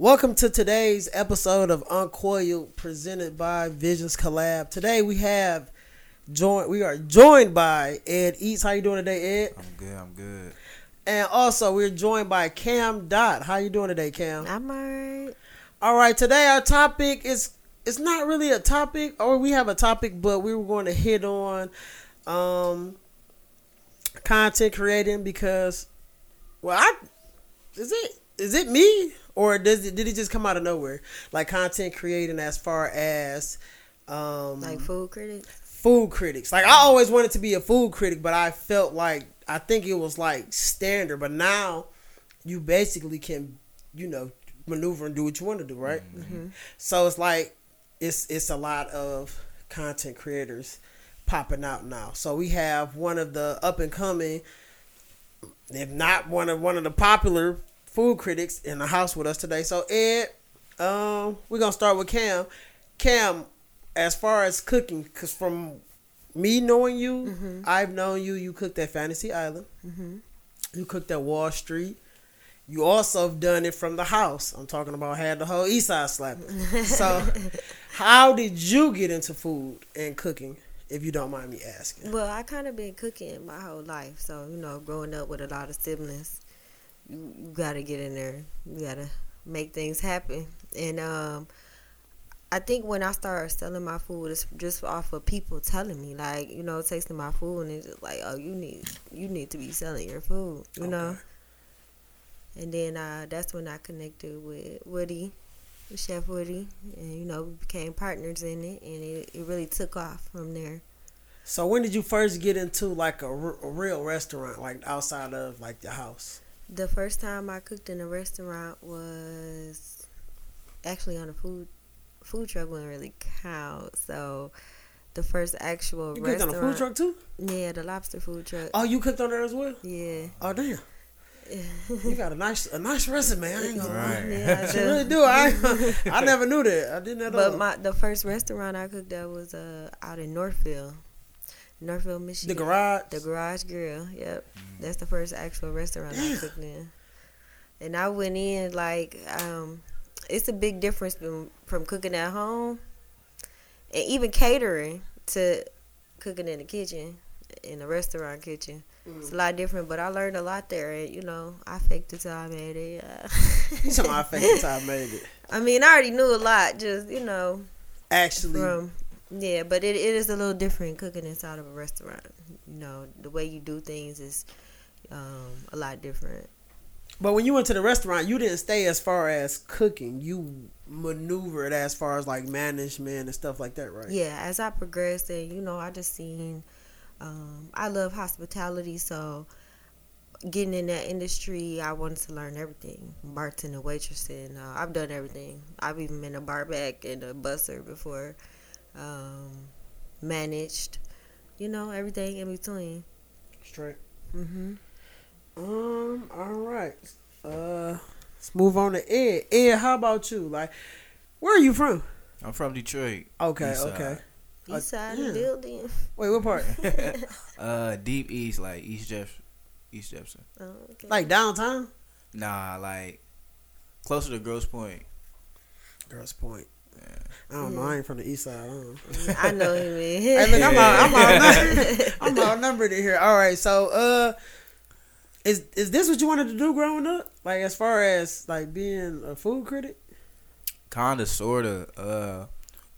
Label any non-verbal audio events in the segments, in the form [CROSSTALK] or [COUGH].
Welcome to today's episode of Uncoiled, presented by Visions Collab. Today we have joined. We are joined by Ed Eats. How you doing today, Ed? I'm good. I'm good. And also we're joined by KamDot. How you doing today, Kam? I'm alright. All right. Today our topic is it's not really a topic, or we have a topic, but we were going to hit on um content creating because, well, I is it is it me or does it did it just come out of nowhere? Like content creating as far as um Like food critics. food critics. Like I always wanted to be a food critic, but I felt like I think it was like standard. But now you basically can, you know, maneuver and do what you want to do, right? So it's like it's it's a lot of content creators popping out now. So we have one of the up and coming, if not one of one of the popular food critics in the house with us today. So Ed, um, we're gonna start with Kam. Kam, as far as cooking, because from me knowing you, I've known you. You cooked at Fantasy Island. You cooked at Wall Street. You also have done it from the house. I'm talking about had the whole East Side slapping. so, [LAUGHS] how did you get into food and cooking? If you don't mind me asking. Well, I kind of been cooking my whole life, so you know, growing up with a lot of siblings, you, gotta get in there. You gotta make things happen. And um, I think when I started selling my food, it's just off of people telling me, like, you know, tasting my food, and it's just like, oh, you need, you need to be selling your food, you know. And then uh, that's when I connected with Woody, with Chef Woody, and you know, we became partners in it, and it, it really took off from there. So when did you first get into like a, r- a real restaurant, like outside of like the house? The first time I cooked in a restaurant was actually on a food food truck wouldn't really count. So the first actual You cooked on restaurant, a food truck too? yeah, the lobster food truck, Oh, you cooked on there as well? yeah. Oh damn. Yeah. [LAUGHS] You got a nice a nice resume. I ain't gonna. Right. Yeah, [LAUGHS] I really do. do. I [LAUGHS] I never knew that. I didn't at all. But my the first restaurant I cooked at was uh out in Northville, Northville, Michigan. the garage. The Garage Grill. Yep, that's the first actual restaurant I cooked in. And I went in like, um, it's a big difference from, from cooking at home, and even catering to cooking in the kitchen, in a restaurant kitchen. It's a lot different, but I learned a lot there. And you know, I faked it till I made it. Uh, You talking about fake time made it. [LAUGHS] I mean, I already knew a lot, just you know, Actually, from yeah, but it, it is a little different cooking inside of a restaurant. You know, the way you do things is um, a lot different. but when you went to the restaurant, you didn't stay as far as cooking. You maneuvered as far as like management and stuff like that, right? Yeah, as I progressed, and you know, I just seen. Um, I love hospitality, so getting in that industry, I wanted to learn everything: bartending, waitressing. Uh, I've done everything. I've even been a bar back and a busser before. Um, managed, you know, everything in between. Straight. Mm-hmm. Um. All right. Uh. Let's move on to Ed. Ed, how about you? Like, where are you from? I'm from Detroit. Okay. East side. okay. East side yeah. of the building. Wait, what part? [LAUGHS] [LAUGHS] Uh, deep east, like East Jeff, East Jefferson. Oh, okay. like downtown? Nah, like closer to Grosse Pointe. Girls Point. Yeah. I don't know. I ain't from the east side. I don't know. [LAUGHS] I know him. Man. Hey, look, I'm out, I'm outnumbered. [LAUGHS] I'm outnumbered in here. All right, so uh, is is this what you wanted to do growing up? Like as far as like being a food critic? Kinda, sorta. Uh,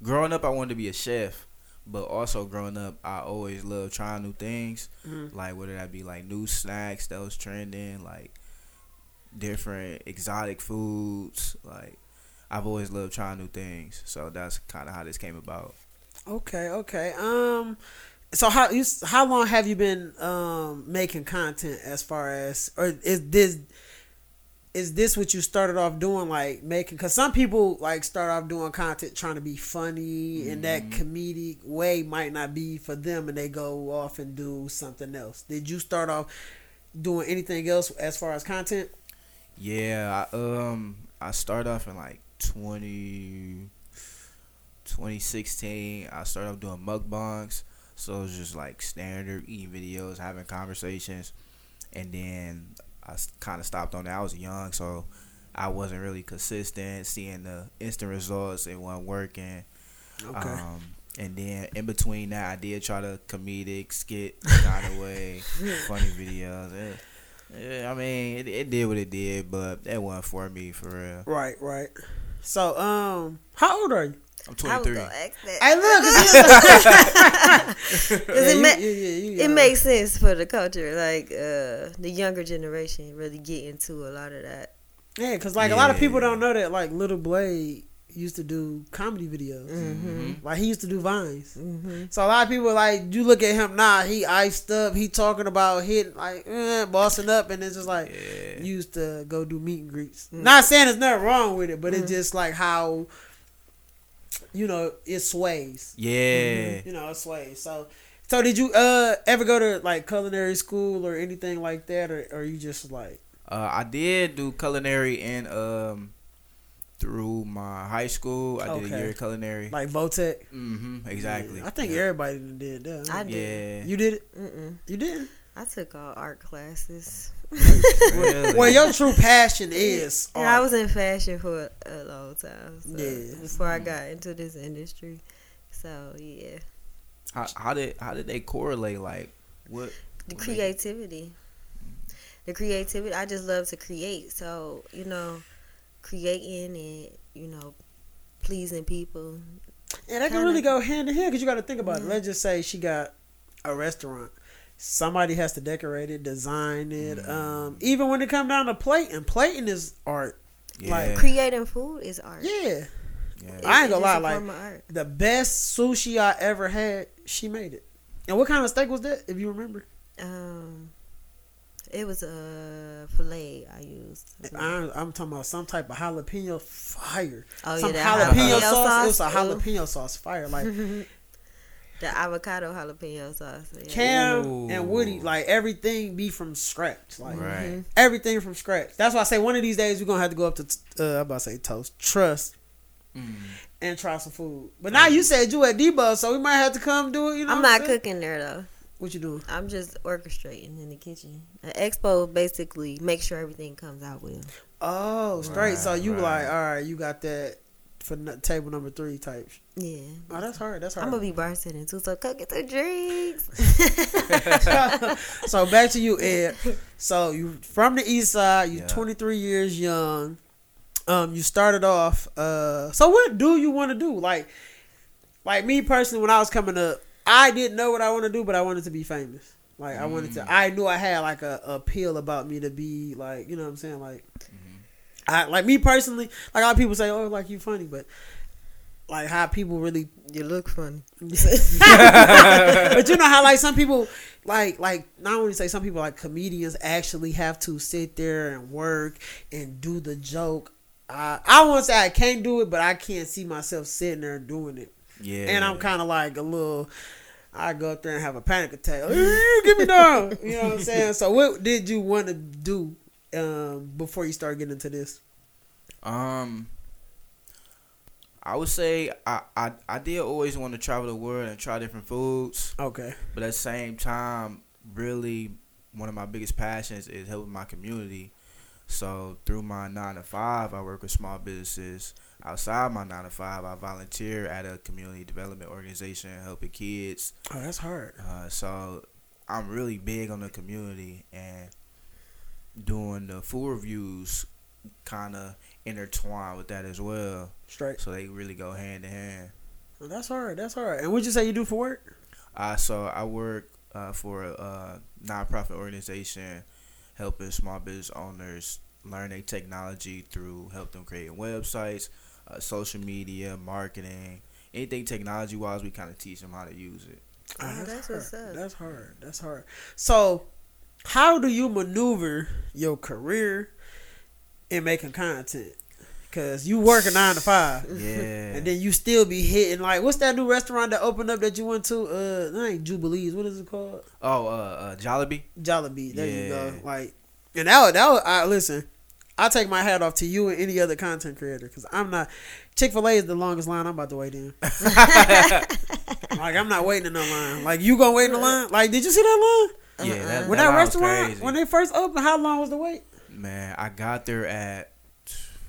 growing up, I wanted to be a chef, but also growing up, I always loved trying new things. Mhm. Like whether that be like new snacks that was trending, like different exotic foods. Like I've always loved trying new things. So that's kind of how this came about. Okay, okay. Um, so how you how long have you been um making content as far as or is this is this what you started off doing like making because some people like start off doing content trying to be funny and that comedic way might not be for them and they go off and do something else did you start off doing anything else as far as content Yeah, I, um, I started off in like 20, 2016. I started off doing mukbangs, so it was just like standard eating videos, having conversations, and then I kind of stopped on that. I was young, so I wasn't really consistent. Seeing the instant results, it wasn't working. Okay. Um, and then in between that, I did try to comedic skit kind of way, funny videos. Yeah, yeah, I mean, it, it did what it did, but that wasn't for me for real. right, right. So, um, how old are you? I'm I was 23. gonna ask that. Hey, look, 'cause [LAUGHS] you- [LAUGHS] 'Cause it, ma- yeah, yeah, you it makes sense for the culture. Like uh, the younger generation really get into a lot of that. Yeah, because like a lot of people don't know that like Little Blade used to do comedy videos. Mm-hmm. Like he used to do vines. Mm-hmm. So a lot of people like you look at him now, he iced up, he talking about hitting like eh, bossing up, and it's just like Yeah. used to go do meet and greets. Mm. Not saying there's nothing wrong with it, but Mm. it's just like how you know it sways. Yeah. You know it sways. So. So did you uh ever go to like culinary school or anything like that, or, or you just like Uh, I did do culinary and um through my high school. I did a year of culinary. like Votech? mm-hmm. Exactly. Yeah, I think yeah. everybody did that. I did. Yeah. You did it? Mm-mm. You didn't? I took all art classes. [LAUGHS] Really? [LAUGHS] Well, your true passion is And I was in fashion for a long time. So Yeah. Before I got into this industry. So yeah. how, how did how did they correlate? Like what? The what made- creativity. The creativity. I just love to create. So, you know, creating and, you know, pleasing people. And that can really go hand in hand because you got to think about it. Mhm. Let's just say she got a restaurant. Somebody has to decorate it, design it. Mhm. Um, even when it come down to plating, plating is art. Yeah. like, Creating food is art. Yeah, yeah. I ain't gonna lie, a like- art. the best sushi I ever had, she made it. And what kind of steak was that, if you remember? Um, it was a fillet I used. I, I'm talking about some type of jalapeno fire. oh some yeah, jalapeno, the sauce. It was a Ooh. jalapeno sauce fire. Like [LAUGHS] the avocado jalapeno sauce. Yeah. Kam Ooh. and Woody, like everything be from scratch. Like Right. everything from scratch. That's why I say one of these days we're gonna have to go up to uh, I'm about to say toast trust Mm. and try some food. But now you said you at Debo, so we might have to come do it. You know, I'm what not saying? cooking there though. What you doing? I'm just orchestrating in the kitchen. An expo basically make sure everything comes out well. Oh, straight. so you right. like, all right, you got that for n- table number three types. Yeah. Oh, that's hard. That's hard. I'm gonna be bartending too, so come get the drinks. [LAUGHS] so back to you, Ed. [LAUGHS] So you from the east side. You Yeah. 23 years young. Um, you started off. Uh, so what do you want to do? Like, like me personally, when I was coming up, I didn't know what I want to do, but I wanted to be famous. Like I wanted to. Mm. I knew I had like a, a appeal about me to be like, you know what I'm saying? Like, mm-hmm. I like me personally. Like a lot of people say, oh, like you funny, but like how people really you look funny. [LAUGHS] but you know how like some people like like not only say some people like comedians actually have to sit there and work and do the joke. I I won't say I can't do it, but I can't see myself sitting there doing it. Yeah. And I'm kind of like a little. I go up there and have a panic attack. "Eh, Get me down. [LAUGHS] You know what I'm saying? So what did you want to do um, before you start getting into this? Um, I would say I, I I did always want to travel the world and try different foods, Okay. but at the same time, really one of my biggest passions is helping my community. So through my nine to five, I work with small businesses. Outside my nine to five, I volunteer at a community development organization helping kids. Oh, that's hard. Uh, so I'm really big on the community and doing the full reviews kind of intertwine with that as well. Straight. So they really go hand in hand. Oh, that's hard. That's hard. And what'd you say you do for work? Uh, so I work uh, for a uh, nonprofit organization helping small business owners learn their technology through help them creating websites, uh, social media, marketing, anything technology wise. We kind of teach them how to use it. Oh, that's hard. what's. That's hard. That's hard. So, how do you maneuver your career in making content? Cause you work a nine to five, [LAUGHS] Yeah. and then you still be hitting like what's that new restaurant that opened up that you went to? Uh, that ain't Jubilees. What is it called? oh, uh, uh, Jollibee. Jollibee. There you go. Yeah. Like, and that was, that was, I listen. I take my hat off to you and any other content creator because I'm not. Chick Fil A is the longest line I'm about to wait in. [LAUGHS] [LAUGHS] like I'm not waiting in no line. Like you gonna wait in the line? Like did you see that line? Yeah, that, uh-uh. When that that, line was restaurant crazy. when they first opened, how long was the wait? Man, I got there at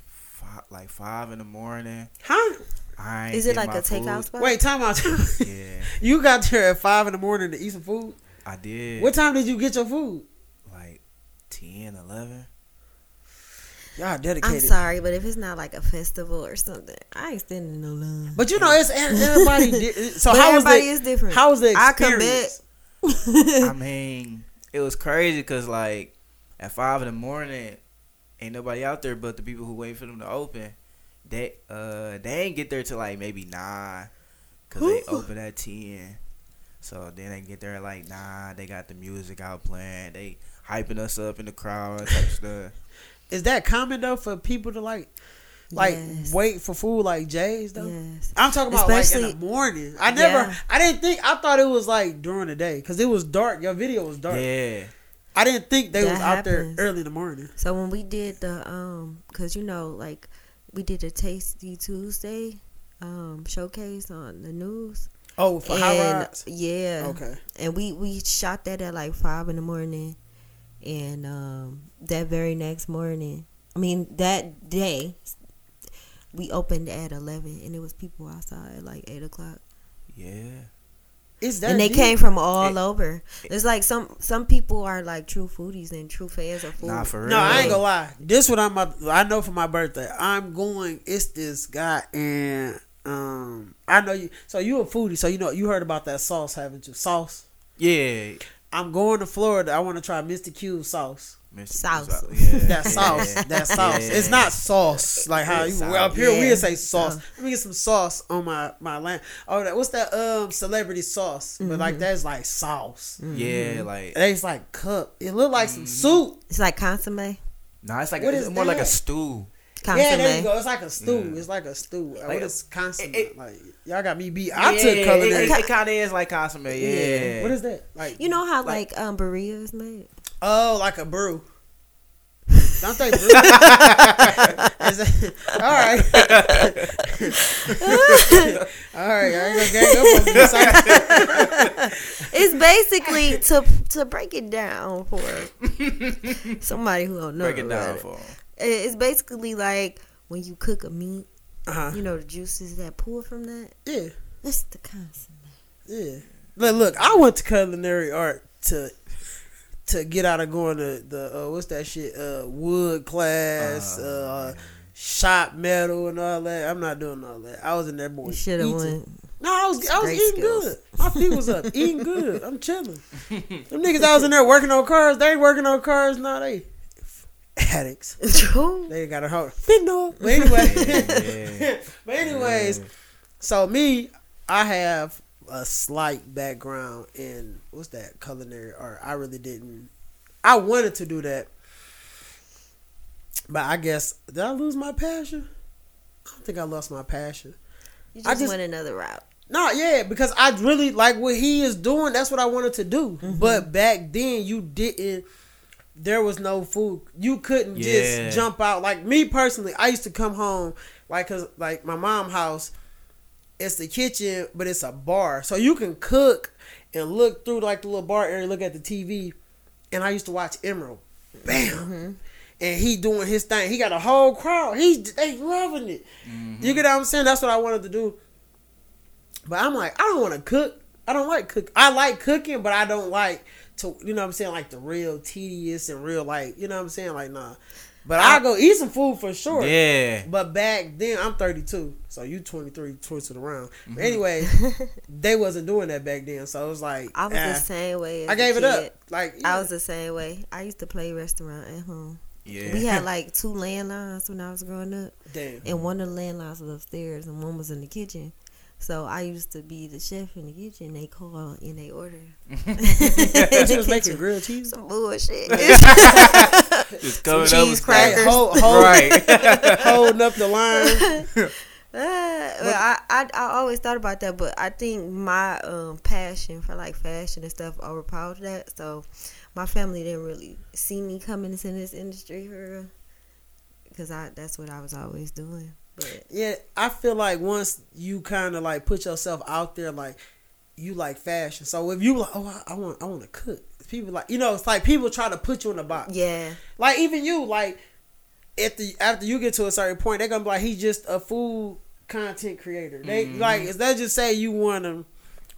five, like five in the morning. Huh? I ain't Is it like my a takeout spot? Wait, time out. [LAUGHS] Yeah, you got there at five in the morning to eat some food. I did. What time did you get your food? Like 10, 11? Y'all I'm sorry, but if it's not like a festival or something, I ain't standing no line. But you know, it's everybody. di- [LAUGHS] So But how was everybody the is different. how was the I come experience? I mean, it was crazy because like at five in the morning, ain't nobody out there but the people who wait for them to open. They uh they ain't get there till like maybe nine, cause they open at ten. So then they get there at like nine. They got the music out playing. They hyping us up in the crowd type stuff. Is that common though for people to like, like Yes. wait for food like Jay's though? Yes. I'm talking about like in the morning. I never, Yeah. I didn't think. I thought it was like during the day because it was dark. Your video was dark. Yeah, I didn't think they That was out there early in the morning. So when we did the um, cause you know like we did a Tasty Tuesday um showcase on the news. Oh, for high and rides. yeah, Okay. and we we shot that at like five in the morning, and um that very next morning, I mean that day, we opened at eleven, and it was people outside at like eight o'clock. yeah. Is that and they deep? came from all It- over. It's like some some people are like true foodies and true fans of food. Nah, for real. No, I ain't gonna lie. This what I'm. About, I know for my birthday, I'm going. It's this guy, and um, I know you. So you a foodie, so you know you heard about that sauce, haven't you? Sauce. Yeah, I'm going to Florida. I want to try Mr. Cube sauce. Mr. Sauce. Yeah, That sauce. yeah. That sauce. Yeah. It's not sauce like how you well, up here we Yeah. would say sauce. Sauce. Let me get some sauce on my my land. Oh, that, what's that um celebrity sauce? But like that's like sauce. Yeah, like It's like cup. It look like some soup. It's like consomme. no, it's like What it's is more like a stew. Consomme. Yeah, there you go. It's like a stew. Yeah. It's like a stew. Like, Like what a- is consomme? it- it- like y'all got me beat. I yeah, took culinary. It, it, kind of is like consomme. Yeah. What is that? Like You know how Like- like, um birria is made? Oh, like a brew. Don't they brew? [LAUGHS] Is that- all right. [LAUGHS] all right. I ain't gonna gang up on you. [LAUGHS] It's basically to to break it down for somebody who don't know. Break it about down it. for 'em. It's basically like when you cook a meat, Uh-huh. you know the juices that pull from that. Yeah. That's the consomme. Yeah. Look, look. I went to culinary art to to get out of going to the uh, what's that shit? Uh, wood class, Uh, uh, shop metal, and all that. I'm not doing all that. I was in there more. You should have went. No, I was I was eating skills. good. My feet was up, eating good. I'm chilling. [LAUGHS] Them niggas I was in there working on cars. They ain't working on cars. No, they addicts. [LAUGHS] True. They got a whole [LAUGHS] fentanyl. But anyway, [LAUGHS] Yeah. but anyways, so me, I have a slight background in what's that culinary art. I really didn't. I wanted to do that, but I guess did I lose my passion? I don't think I lost my passion. You I just, just- went another route. No, yeah, because I really like what he is doing. That's what I wanted to do. Mm-hmm. But back then, you didn't. There was no food. You couldn't Yeah. just jump out. Like me personally, I used to come home like cause like my mom house. It's the kitchen, but it's a bar, so you can cook and look through like the little bar area, look at the TV. And I used to watch Emeril, bam, Mm-hmm. and he doing his thing. He got a whole crowd. He they loving it. Mm-hmm. You get what I'm saying? That's what I wanted to do. But I'm like, I don't want to cook. I don't like cook. I like cooking, but I don't like to. You know what I'm saying? Like the real tedious and real like. You know what I'm saying? Like nah. But I will go eat some food for sure. Yeah. But back then, I'm 32, so you 23, twisted around. Mm-hmm. But anyway, [LAUGHS] they wasn't doing that back then, so it was like I was the same way. As I gave it up. Like I was the same way. I used to play restaurant at home. Yeah. We had [LAUGHS] like two landlines when I was growing up, damn. and one of the landlines was upstairs, and one was in the kitchen. So I used to be the chef in the kitchen. They call and they order. She was making grilled cheese. Some bullshit. [LAUGHS] Just coming Some up cheese with crackers. Hey, hold, hold, Right. [LAUGHS] [LAUGHS] holding up the line. Uh, well, I, I I always thought about that, but I think my um passion for like fashion and stuff overpowered that. So my family didn't really see me coming into this industry for because I that's what I was always doing. But Yeah, I feel like once you kind of like put yourself out there, like you like fashion. So if you like, oh, I, I want, I want to cook. People like, you know, it's like people try to put you in a box. yeah, Like even you, like at the after you get to a certain point, they're gonna be like, he's just a food content creator. They Mhm. like, is that just say you want to?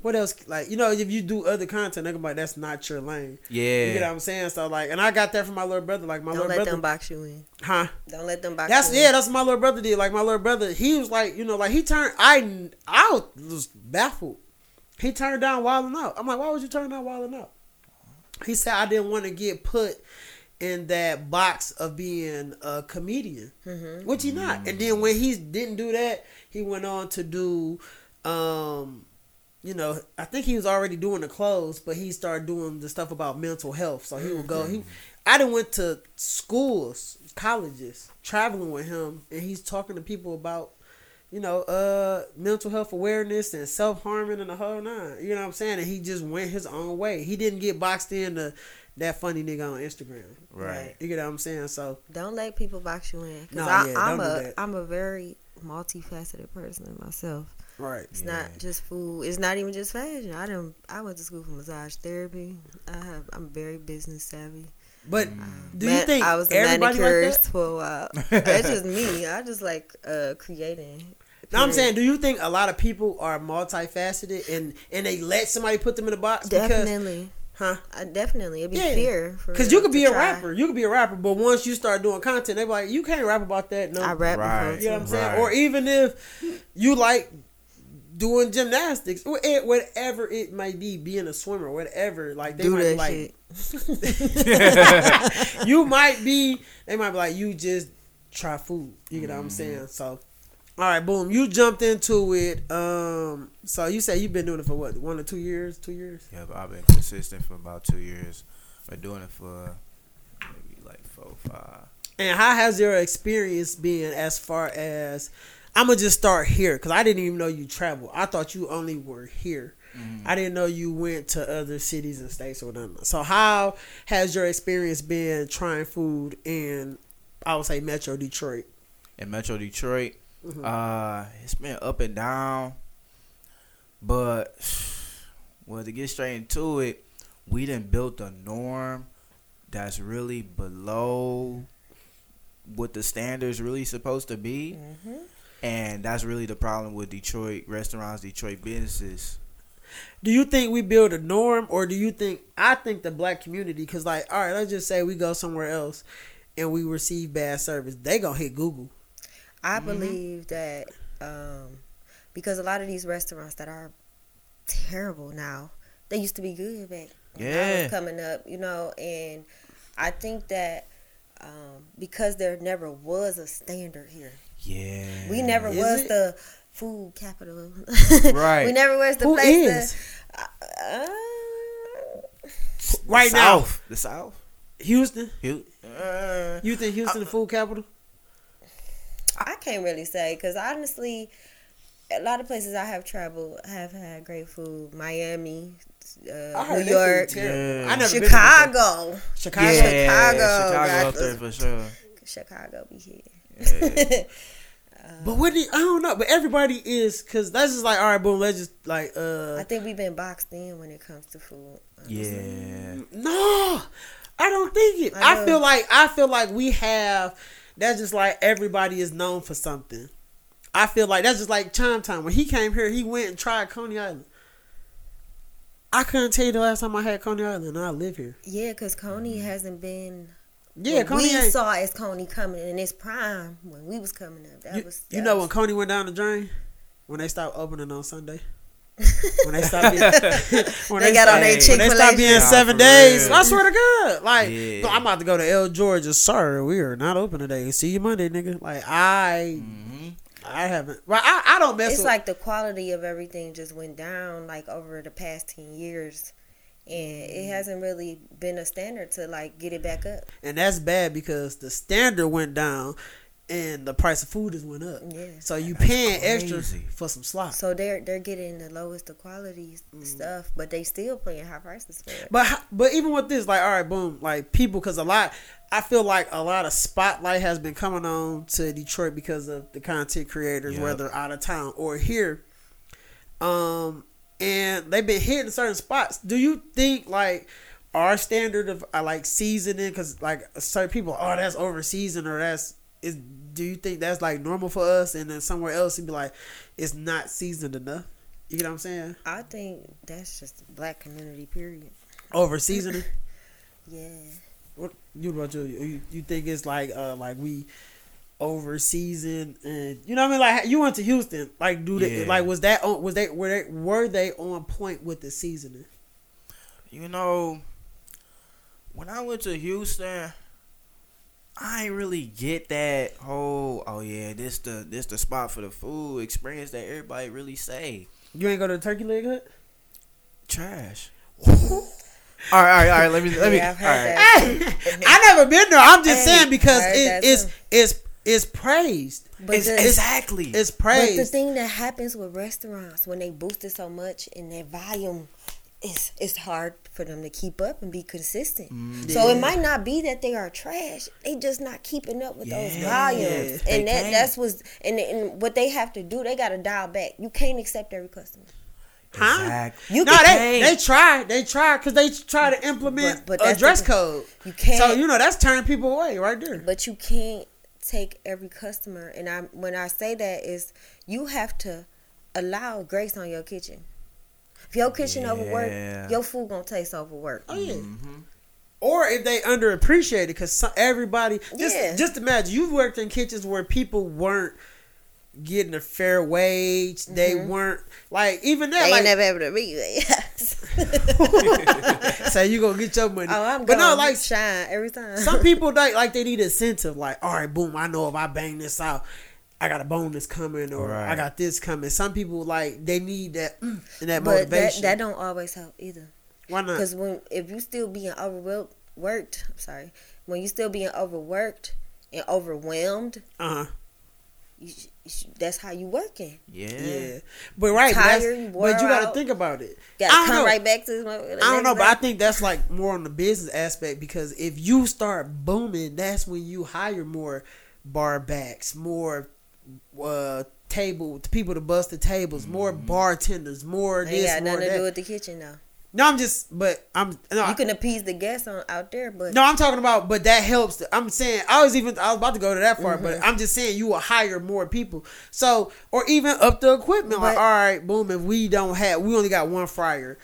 What else? Like, you know, if you do other content, they're like, that's not your lane. Yeah. You get what I'm saying? So like, and I got that from my little brother. Like my little brother, Don't let them box you in. huh? Don't let them box That's you in. yeah. That's what my little brother did. Like my little brother, he was like, you know, like he turned. I I was baffled. He turned down Wildin' Out. I'm like, why would you turn down Wildin' Out? He said I didn't want to get put in that box of being a comedian, Mhm. which he not. And then when he didn't do that, he went on to do, um, you know, I think he was already doing the clothes, but he started doing the stuff about mental health. So he would go. He, I done went to schools, colleges, traveling with him, and he's talking to people about, you know, uh, mental health awareness and self harming and the whole nine. You know what I'm saying? And he just went his own way. He didn't get boxed into that funny nigga on Instagram. Right. You get what I'm saying? So Don't let people box you in. Cause No, I, yeah, I'm don't do a that. I'm a very multifaceted person myself. Right. It's Yeah. not just food. It's not even just fashion. I didn't. I went to school for massage therapy. I have. I'm very business savvy. But do you Man, think I was a everybody like manicurist that? for a while? That's just me. I just like uh, creating. No, I'm saying, do you think a lot of people are multifaceted and and they let somebody put them in a box? Because, definitely. huh? I definitely. It'd be Yeah. fear. Because you could be a try. rapper, you could be a rapper, but once you start doing content, they be like, you can't rap about that. No, I rap Right. you know what I'm saying? Right. Or even if you like doing gymnastics, whatever it might be, being a swimmer, whatever, like they Do might be like, shit. [LAUGHS] you [LAUGHS] might be, they might be like, you just try food. You get what I'm saying? So, all right, boom, you jumped into it. Um, so you say you've been doing it for what, one or two years? Two years? Yeah, but I've been consistent for about two years. Been doing it for maybe like four, five. And how has your experience been as far as I'm gonna just start here because I didn't even know you traveled. I thought you only were here. I didn't know you went to other cities and states or nothing. So how has your experience been trying food in I would say Metro Detroit? in Metro Detroit. Mhm. Uh, it's been up and down, but well, to get straight into it, we didn't build a norm that's really below what the standards really supposed to be, Mhm. And that's really the problem with Detroit restaurants, Detroit businesses. Do you think we build a norm, or do you think I think the black community? Because like, all right, let's just say we go somewhere else and we receive bad service, they gonna hit Google. I Mm-hmm. believe that um, because a lot of these restaurants that are terrible now, they used to be good back when I Yeah. was coming up, you know, and I think that um, because there never was a standard here, Yeah, we never Is was it? the food capital, Right. [LAUGHS] we never was the Who place is? to. Uh, Right the now, South, the South. Houston. Hu- Uh, You think Houston the food capital? I can't really say because honestly, a lot of places I have traveled have had great food. Miami, uh, New York, terrible. I never been Chicago. Chicago. yeah, Chicago, Chicago up there for sure. Chicago be here. Yeah. [LAUGHS] But what do you, I don't know. But everybody is because that's just like all right, boom. Let's just like uh I think we've been boxed in when it comes to food. yeah. no, I don't think it. I I, feel like I feel like we have. That's just like everybody is known for something. I feel like that's just like Chime Time. When he came here, he went and tried Coney Island. I couldn't tell you the last time I had Coney Island. and I live here. Yeah, because Coney hasn't been. Yeah, what Coney. we ain't- saw as Coney coming in its prime when we was coming up. That you, was. you know was- when Coney went down the drain, when they stopped opening on Sunday. [LAUGHS] when they stopped being, [LAUGHS] when They got on their when they Chick-fil-A stopped being shit. seven days. real. I swear to God, like Yeah. I'm about to go to L Georgia. Sorry, we are not open today. See you Monday, nigga. Like I, hmm I haven't. Right, I, I don't mess it's with. like the quality of everything just went down like over the past 10 years and it hasn't really been a standard to like get it back up and that's bad because the standard went down, and the price of food has went up. yeah So you That's paying extra for some slop. so they're they're getting the lowest of quality stuff but they still paying high prices for it But but even with this, like, all right, boom, like people, because a lot, I feel like a lot of spotlight has been coming on to Detroit because of the content creators, Yep. whether out of town or here. Um, and they've been hitting certain spots. Do you think like our standard of uh, like seasoning, because like certain people, oh, that's over seasoned or that's is do you think that's like normal for us, and then somewhere else it'd be like it's not seasoned enough? You get what I'm saying? I think that's just the black community. Period. Over seasoning. [LAUGHS] Yeah. what you about you? You, you think it's like uh like we over seasoned and you know what I mean? Like you went to Houston, like do they Yeah. like was that on was they were they were they on point with the seasoning? You know, when I went to Houston, I ain't really get that whole oh yeah, this the this the spot for the food experience that everybody really say. You ain't go to the turkey leg hut? Trash. [LAUGHS] all right, all right, all right. Let me let me. Yeah, all I've heard right. that. [LAUGHS] I never been there. I'm just Hey, saying because it, it's too. it's it's praised. But It's, the- exactly. It's praised. But the thing that happens with restaurants when they boost it so much and their volume is it's hard for them to keep up and be consistent. Mm. So Yeah. it might not be that they are trash. They just not keeping up with those Yeah. volumes. They And that can't. that's what's and, and what they have to do, they gotta dial back. You can't accept every customer. Huh? Exactly. You no, they they try. They try because they try to implement But- but a dress code. you can't So you know that's turning people away right there. but you can't take every customer and I when I say that is you have to allow grace on your kitchen. If your kitchen Yeah. overworked, your food gonna taste overworked. Oh yeah. Mm-hmm. Or if they underappreciate it, because everybody just Yeah. just imagine you've worked in kitchens where people weren't getting a fair wage. They weren't like even that. Mm-hmm. They like, ain't never able to read it. so say you gonna get your money. oh, I'm but gonna no, like shine every time. some [LAUGHS] people like like they need incentive. Like, all right, boom, I know if I bang this out, I got a bonus coming, or I got this coming. Some people like they need that mm, and that but motivation. that don't always help either. Why not? Because when if you still being overworked, I'm sorry, when you still being overworked and overwhelmed, Uh huh. You, sh- you sh- that's how you working. Yeah. Yeah. But right, but, that's- Tired, you but you got to think about it. Got I to don't come know. right back to the I don't know, next but I think that's like more on the business aspect because if you start booming, that's when you hire more bar backs, more uh table people to bust the tables, more bartenders, more Ain't this, got more nothing to do that. with the kitchen now. No, I'm just, but I'm no, You can appease the guests on out there, but no, I'm talking about, but that helps. I'm saying I was even I was about to go to that part, Mm-hmm. but I'm just saying you will hire more people. So or even up the equipment. like, all right, boom. If we don't have, we only got one fryer,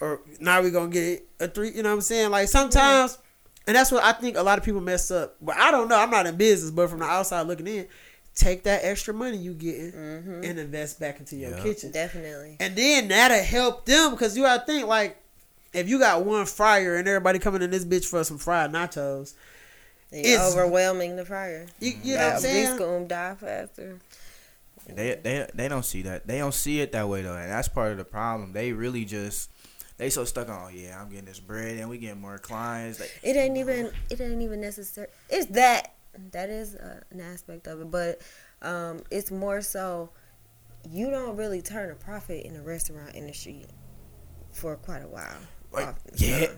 or now we gonna get a three. You know what I'm saying? Like sometimes, and that's what I think a lot of people mess up. But I don't know. I'm not in business, but from the outside looking in, take that extra money you getting Mm-hmm. and invest back into your Yeah. kitchen. definitely. And then that'll help them because you gotta think like if you got one fryer and everybody coming in this bitch for some fried nachos, And It's- overwhelming the fryer. you, you know what I'm saying? beast gonna die faster. They they they don't see that. They don't see it that way though, and that's part of the problem. They really just they so stuck on. Oh yeah, I'm getting this bread, and we getting more clients. Like, It ain't even. It ain't even necessary. It's that. That is uh, an aspect of it, but um, it's more so. You don't really turn a profit in the restaurant industry for quite a while. Like, oftentimes. yeah.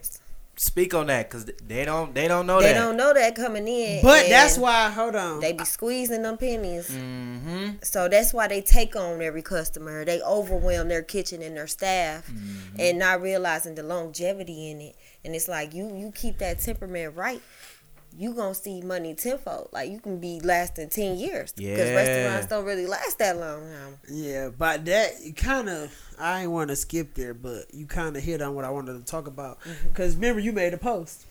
speak on that because they don't they don't know They that. don't know that coming in. But that's why. Hold on. they be squeezing them pennies. Mm-hmm. So that's why they take on every customer. They overwhelm their kitchen and their staff, Mm-hmm. and not realizing the longevity in it. And it's like you you keep that temperament right, you gonna see money tenfold. Like you can be lasting ten years because restaurants don't really last that long now. Yeah, but that kind of I ain't want to skip there, but you kind of hit on what I wanted to talk about Mm-hmm. because remember you made a post.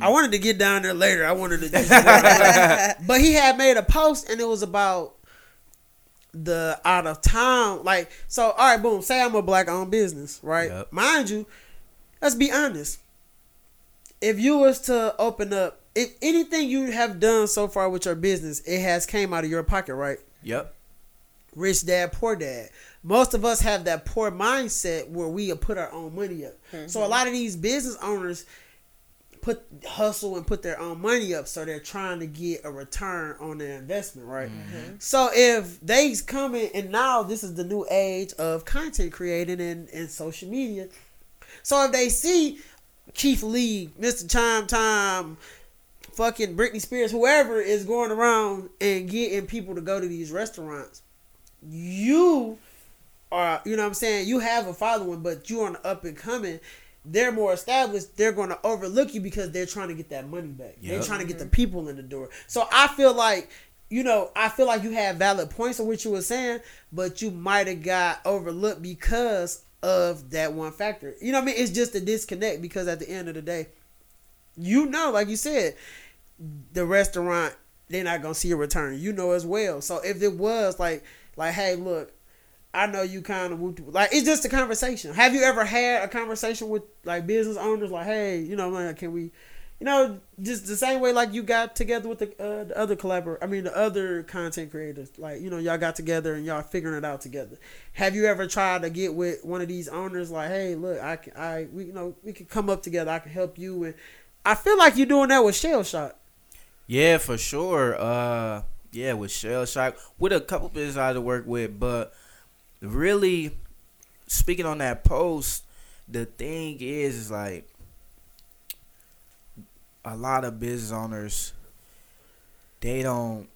I wanted to get down there later. I wanted to, just [LAUGHS] but he had made a post and it was about the out of town. Like so, all right, boom. Say I'm a black owned business, right? Yep. Mind you, let's be honest. If you was to open up, if anything you have done so far with your business, it has came out of your pocket, right? Yep. rich dad, poor dad. Most of us have that poor mindset where we put our own money up. Mm-hmm. So a lot of these business owners put hustle and put their own money up, so they're trying to get a return on their investment, right? Mm-hmm. Mm-hmm. So if they's coming and now this is the new age of content creating and, and social media. So if they see Keith Lee, Mr. Chime Time, fucking Britney Spears, whoever is going around and getting people to go to these restaurants, you are, you know what I'm saying, you have a following, but you're on the up and coming. They're more established. They're going to overlook you because they're trying to get that money back. They're trying to get the mm-hmm. people in the door. So I feel like you know, I feel like you had valid points on what you were saying, but you might have got overlooked because of that one factor. You know what I mean? It's just a disconnect because at the end of the day, you know, like you said, the restaurant they're not gonna see a return. You know as well. So if it was like like, hey, look, I know you kind of like it's just a conversation. Have you ever had a conversation with like business owners like, hey, you know, man, can we, you know, just the same way like you got together with the, uh, the other collaborator. I mean, the other content creators, like you know, y'all got together and y'all figuring it out together. Have you ever tried to get with one of these owners like, hey, look, I can, I, we, you know, we can come up together. I can help you, and I feel like you're doing that with Shell Shock. Yeah, for sure. Uh, yeah, with Shell Shock, with a couple businesses I had to work with, but really, speaking on that post, the thing is, is like a lot of business owners, they don't.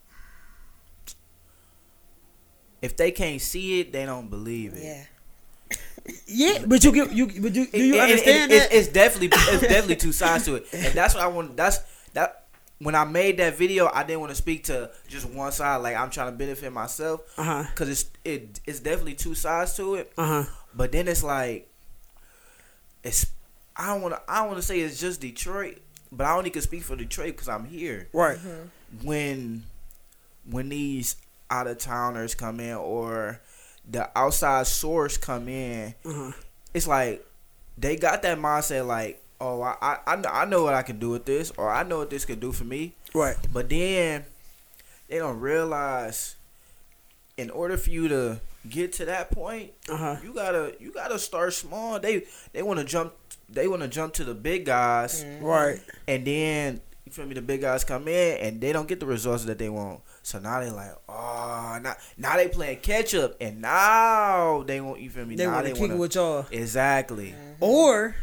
If they can't see it, they don't believe it. Yeah. [COUGHS] Yeah, but you get you but you do you and- understand and that? It's, it's definitely it's definitely two sides to it, and that's what I want. That's that. When I made that video, I didn't want to speak to just one side. Like I'm trying to benefit myself, Uh huh. cause it's it it's definitely two sides to it. Uh huh. But then it's like, it's I don't want to I don't want to say it's just Detroit, but I only can speak for Detroit because I'm here. Right. When when these out of towners come in or the outside source come in, Uh huh. it's like they got that mindset like, oh, I, I, I know- what I can do with this, or I know what this could do for me. Right. But then they don't realize, in order for you to get to that point, Uh huh. you gotta you gotta start small. They they want to jump they want to jump to the big guys, Right. and then you feel me. The big guys come in and they don't get the results that they want. So now they like, oh, now now they playing catch up, and now they want you feel me. They now want to they kick wanna, it with y'all, exactly. or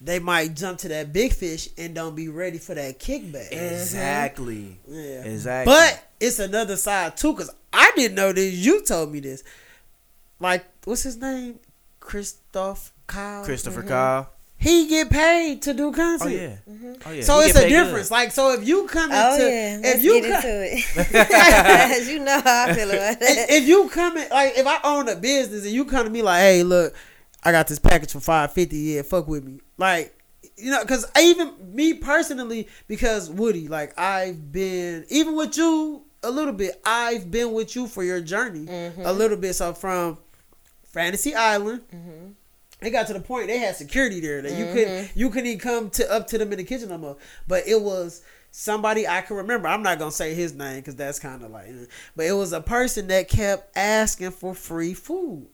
they might jump to that big fish and don't be ready for that kickback. Exactly. Yeah. Exactly. But it's another side too, cause I didn't know this. You told me this. Like, what's his name? Christoph Kyle. Christopher mm-hmm. Kyle. He get paid to do Oh content. yeah. Mm-hmm. Oh yeah. So He it's a paid good. difference. Like, so if you come oh, into, Oh yeah. Let's if you get co- into it. [LAUGHS] you know how I feel about [LAUGHS] that. if if you come in, like, if I own a business and you come to me like, hey, look, I got this package for five fifty. Yeah, fuck with me. Like, you know, because even me personally, because Woody, like, I've been even with you a little bit. I've been with you for your journey a mm-hmm. little bit. So from Fantasy Island. Mm-hmm. It got to the point they had security there that you couldn't mm-hmm. you couldn't even come to up to them in the kitchen no more. But it was somebody I can remember. I'm not gonna say his name because that's kind of like, but it was a person that kept asking for free food.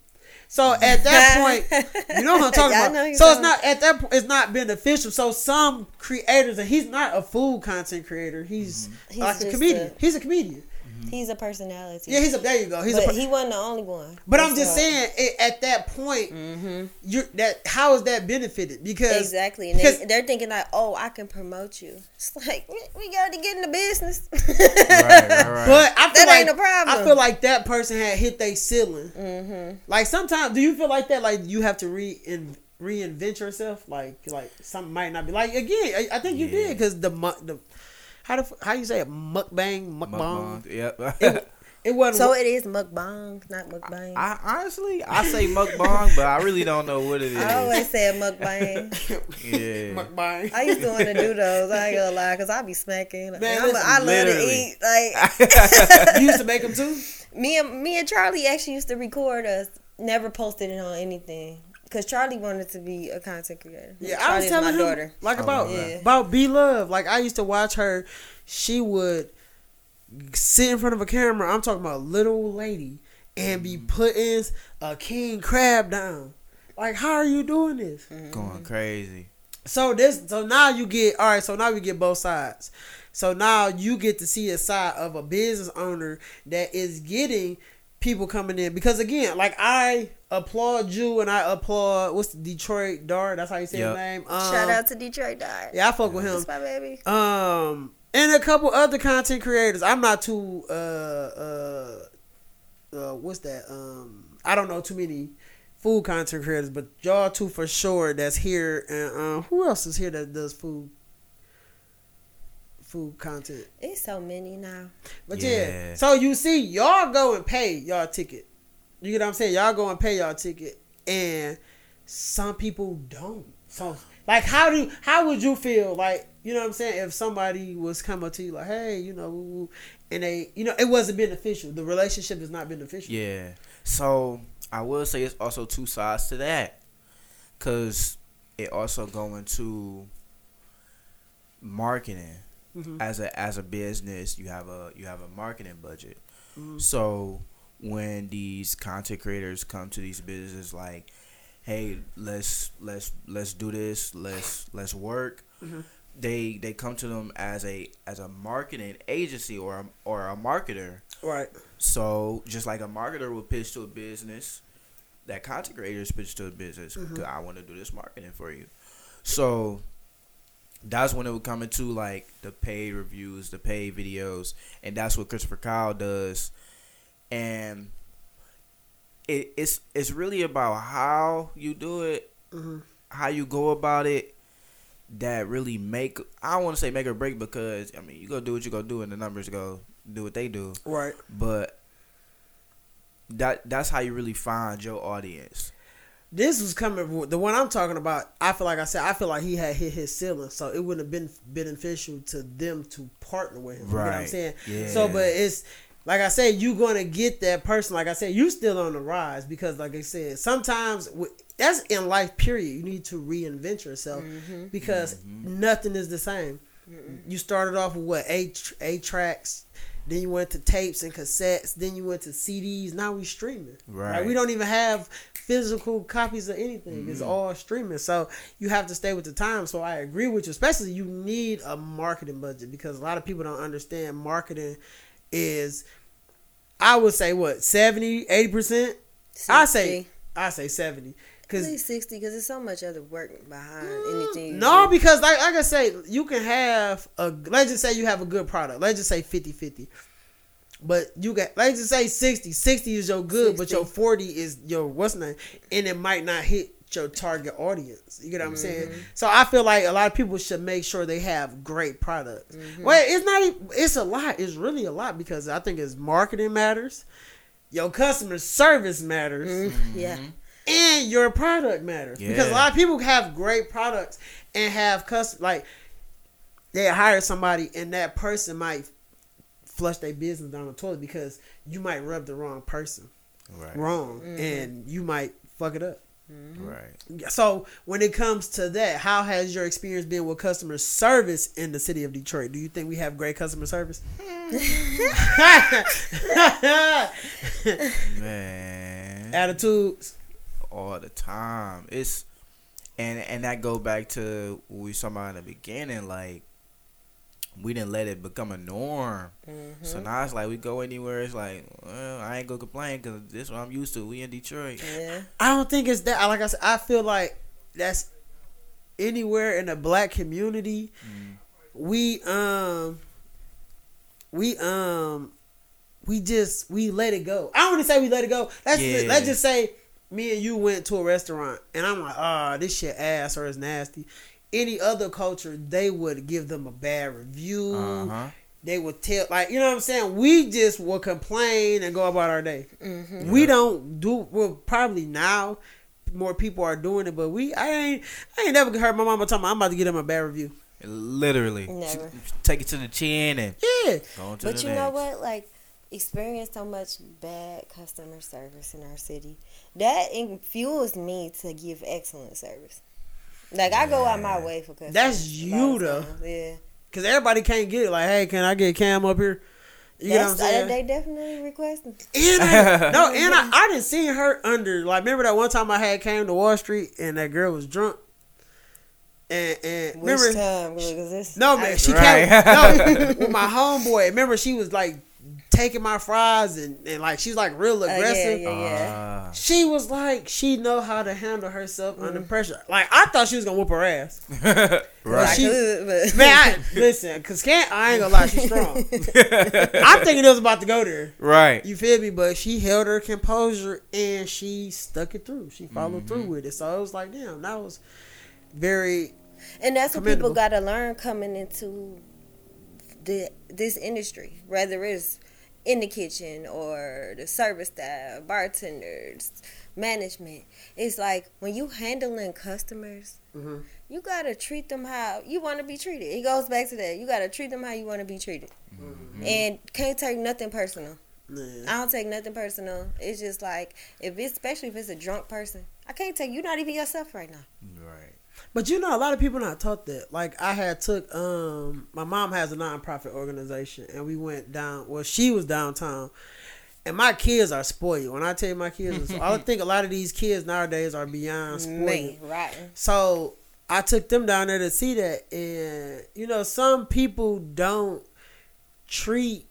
So at that point, [LAUGHS] you know what I'm talking Yeah, about. So it's not at that point. It's not beneficial. So some creators, and he's not a food content creator. He's, mm-hmm. He's like a comedian. a- he's a comedian. He's a personality. Yeah, he's a. There you go. He's but a. per- he wasn't the only one. but I'm just saying, it, at that point, Mm-hmm. you're that. How is that benefited? Because Exactly, and they, they're thinking like, "Oh, I can promote you." It's like we, we got to get in the business. Right, right, right. But I feel That like ain't a problem. I feel like that person had hit their ceiling. mm-hmm. Like sometimes, do you feel like that? Like you have to rein, reinvent yourself. Like like something might not be like again. I, I think you Yeah. did because the mu- the how the, how you say it mukbang mukbang. Mukbang. Yep. It, it [LAUGHS] wasn't. So it is mukbang, not mukbang. I, I honestly, I say mukbang, but I really don't know what it is. I always said mukbang. [LAUGHS] Yeah. mukbang. I used to want to do those. I ain't gonna lie, cause I be smacking. Man, I'm listen, I love literally. to eat. Like [LAUGHS] you used to make them too. me and me and Charlie actually used to record us. Never posted it on anything. Cause Charlie wanted to be a content creator. Yeah, I was telling my him daughter. like Oh, about yeah. about B Love. Like I used to watch her. She would sit in front of a camera. I'm talking about little lady and be Mm-hmm. putting a king crab down. Like, how are you doing this? Going crazy. So this, so now you get all right. So now we get both sides. So now you get to see a side of a business owner that is getting people coming in because again, like I applaud you and I applaud what's the Detroit Dart. That's how you say Yep. his name. Um, Shout out to Detroit Dart. Yeah, I fuck with him. That's my baby. Um, and a couple other content creators. I'm not too uh uh uh what's that? Um, I don't know too many food content creators, but y'all two for sure. That's here, and um, who else is here that does food? Food content. It's so many now. But yeah. Yeah. So you see, y'all go and pay y'all ticket. You get what I'm saying? Y'all go and pay y'all ticket, and some people don't. So like, how do how would you feel? Like, you know what I'm saying? If somebody was coming to you like, hey, you know, woo, woo, and they, you know, it wasn't beneficial. The relationship is not beneficial. Yeah. So I will say it's also two sides to that, cause it also go into marketing Mhm. as a as a business. You have a you have a marketing budget. Mhm. So when these content creators come to these businesses like, hey, let's let's let's do this, let's let's work. Mhm. They they come to them as a as a marketing agency or a, or a marketer. Right. So just like a marketer would pitch to a business, that content creators pitch to a business. Mhm. 'cause I want to do this marketing for you. So that's when it would come into like the paid reviews, the paid videos, and that's what Christopher Kyle does. And it, it's it's really about how you do it, hmm how you go about it. That really make I don't want to say make or break because I mean you go do what you go do and the numbers go do what they do Right. but that that's how you really find your audience. This was coming. The one I'm talking about. I feel like I said. I feel like he had hit his ceiling, so it wouldn't have been beneficial to them to partner with him. You know what I'm Right. saying? Yeah. So, but it's like I said, you're gonna get that person. Like I said, you're still on the rise because, like I said, sometimes that's in life. Period. You need to reinvent yourself mm-hmm. because mm-hmm. nothing is the same. You started off with what eight eight tracks, then you went to tapes and cassettes, then you went to CDs. Now we streaming. Like, Right. we don't even have physical copies of anything. It's mm-hmm. all streaming. So you have to stay with the time. So I agree with you. Especially you need a marketing budget because a lot of people don't understand marketing is I would say what 70, 80 percent. I say I say seventy at least sixty because there's so much other work behind mm, anything. no, do. because like, like I say, you can have a let's just say you have a good product. Let's just say 50-50. But you got let's just say 60. 60 is your good, but your 40 is your what's name. And it might not hit your target audience. You get what I'm saying? Mm-hmm. So I feel like a lot of people should make sure they have great products. Mm-hmm. Well, it's not it's a lot. It's really a lot because I think it's marketing matters. Your customer service matters mm-hmm. yeah, and your product matters because a lot of people have great products and have custom like they hire somebody and that person might flush their business down the toilet because you might rub the wrong person Right. wrong mm-hmm. and you might fuck it up. Mm-hmm. Right. So when it comes to that, how has your experience been with customer service in the city of Detroit? Do you think we have great customer service? [LAUGHS] [LAUGHS] Man. Attitudes. All the time. It's and and that go back to what we talking about in the beginning, like we didn't let it become a norm. So now it's like we go anywhere, it's like, well, I ain't gonna complain because this is what I'm used to. We in Detroit. yeah. I don't think it's that. Like I said, I feel like that's anywhere in the black community. We um, we um, we just we let it go. I don't want to say we let it go. Let's Yeah. let's just say me and you went to a restaurant and I'm like, ah, this shit ass or it's nasty. Any other culture, they would give them a bad review. Uh huh. They would tell, like, you know what I'm saying? We just will complain and go about our day. Mm-hmm. We don't do, well, probably now more people are doing it, but we, I ain't, I ain't never heard my mama talking about, I'm about to get them a bad review. Literally, Never. take it to the chin and Yeah. go on to But the you next. know what? Like, experience so much bad customer service in our city. That fuels me to give excellent service. Like, I go out my way for customers. That's you, though. Yeah. Cause everybody can't get it. Like, hey, can I get Cam up here? You know what I'm saying? uh, they definitely requesting. And I, [LAUGHS] no, and I, I didn't see her under like. Remember that one time I had came to Wall Street and that girl was drunk. And and Which remember, time? Because this, no man, she Right. came no [LAUGHS] with my homeboy. Remember, she was like taking my fries and, and like she's like real Uh, yeah, aggressive. yeah, yeah. Ah. She was like she know how to handle herself under pressure. Like I thought she was gonna whoop her ass. [LAUGHS] right. I she- could, [LAUGHS] but Man, I, listen, cause can't I ain't gonna lie, she's strong. [LAUGHS] I'm thinking it was about to go there. right. You feel me? But she held her composure and she stuck it through. She followed Mm-hmm. through with it. So it was like, damn, that was very and that's what people got to learn coming into the this industry, whether it's in the kitchen or the service staff, bartenders, management. It's like when you handling customers, Mhm. you gotta treat them how you want to be treated. It goes back to that. You gotta treat them how you want to be treated, and can't take nothing personal. Yeah. I don't take nothing personal. It's just like if it's especially if it's a drunk person, I can't take you. Not even yourself right now. But you know, a lot of people not taught that. Like I had took um my mom has a nonprofit organization and we went down well, she was downtown. And my kids are spoiled. When I tell you my kids are I think a lot of these kids nowadays are beyond spoiled. Right? So I took them down there to see that and you know, some people don't treat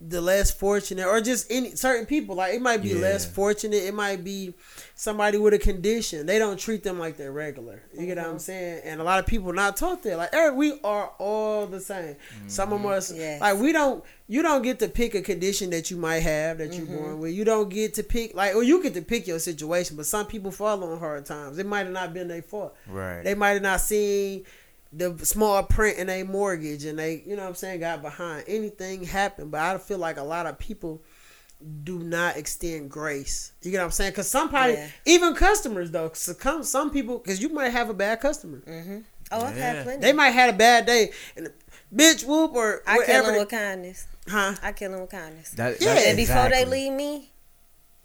the less fortunate or just any certain people. Like it might be less fortunate. It might be somebody with a condition. They don't treat them like they're regular. You get what Mm-hmm. i'm saying? And a lot of people not taught that. Like Eric, we are all the same. Some of us Yes. like we don't you don't get to pick a condition that you might have that you're Mm-hmm. born with. You don't get to pick like or you get to pick your situation but some people fall on hard times. It might have not been their fault. Right. they might have not seen the small print in a mortgage and they you know what I'm saying got behind anything happened but I feel like a lot of people do not extend grace you get what I'm saying because somebody Yeah. even customers though some some people because you might have a bad customer Mm-hmm. Oh, I've Yeah. had plenty. they might have a bad day and bitch whoop or I kill them with kindness. huh I kill them with kindness. That, Yeah. that's and before they leave me,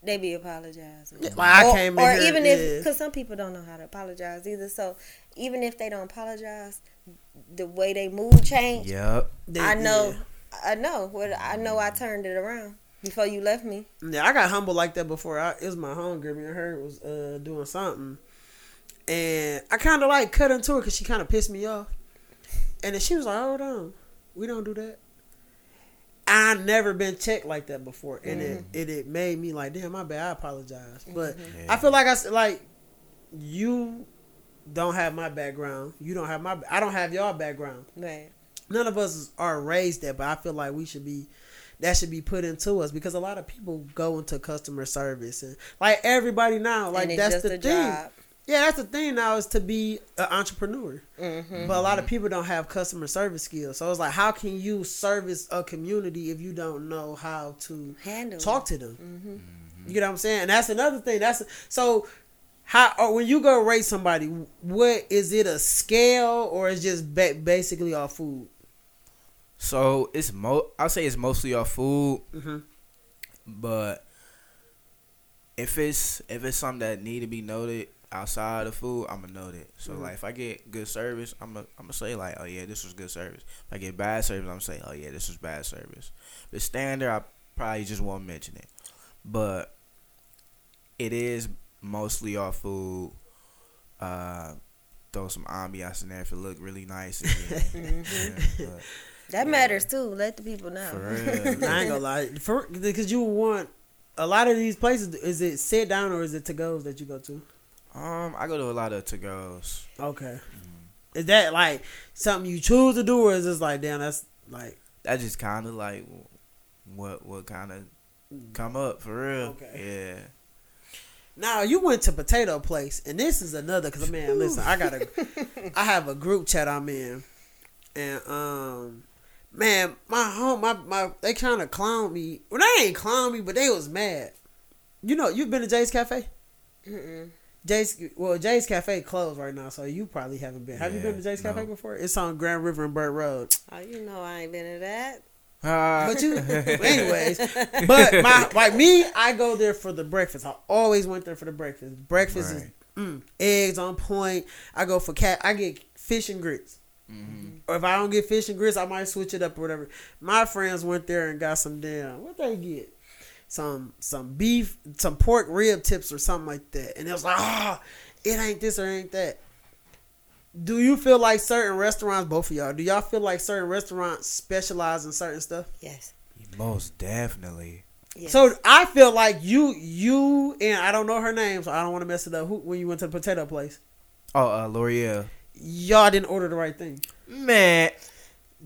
they be apologizing. like I or, came or here, even yeah. if because some people don't know how to apologize either. So even if they don't apologize, the way they move change. Yep. they- I know. yeah. I know. What I know. I turned it around before you left me. Yeah, I got humble like that before. I, it was my homegirl. Me and her was uh, doing something, and I kind of like cut into her because she kind of pissed me off. And then she was like, "Hold on, we don't do that." I never been checked like that before, and it, it it made me like, "Damn, my bad. I apologize." But I feel like I s- like you don't have my background. You don't have my. I don't have your background Right. none of us are raised that, but I feel like we should be that should be put into us because a lot of people go into customer service and like everybody now, like that's the thing. job. Yeah, that's the thing now is to be an entrepreneur. Mm-hmm. But a lot of people don't have customer service skills. So it's like, how can you service a community if you don't know how to Handle. talk to them? You know what I'm saying? And that's another thing. That's so. How or when you go rate somebody, what is it a scale or is just ba- basically all food? So it's mo. I'll say it's mostly all food, Mm-hmm. but if it's if it's something that need to be noted outside of food, I'm gonna note it. So like if I get good service, I'm gonna I'm gonna say like, oh yeah, this was good service. If I get bad service, I'm gonna say, oh yeah, this was bad service. But standard, I probably just won't mention it. But it is mostly off food. Uh, throw some ambiance in there if it look really nice. Again. [LAUGHS] Yeah, but That Yeah. matters too. Let the people know. for [LAUGHS] real. I ain't gonna lie, for because you want a lot of these places. Is it sit down or is it to goes that you go to? Um, I go to a lot of to goes. Okay, is that like something you choose to do, or is this like damn? That's like That just kind of like what what kind of come up for real. Okay. Yeah. Now you went to potato place, and this is another because man, listen, I got a, [LAUGHS] I have a group chat I'm in, and um. Man, my home, my, my, they kind of clown me. Well, they ain't clown me, but they was mad. You know, you've been to Jay's Cafe? Mm-mm. Jay's well, Jay's Cafe closed right now, so you probably haven't been. Have you been to Jay's Cafe before? It's on Grand River and Burt Road. Oh, you know I ain't been to that. Uh, But you, [LAUGHS] anyways, but my like me, I go there for the breakfast. I always went there for the breakfast. Breakfast is mm, eggs on point. I go for cat. I get fish and grits. Mhm. Or if I don't get fish and grits, I might switch it up or whatever. My friends went there and got some damn what they get, some some beef, some pork rib tips or something like that, and it was like, ah, it ain't this or ain't that. Do you feel like certain restaurants, both of y'all, do y'all feel like certain restaurants specialize in certain stuff? Yes. most definitely. yes. So I feel like you, you, and I don't know her name, so I don't want to mess it up. Who when you went to the potato place, Oh, uh, L'Oreal. y'all didn't order the right thing. Man,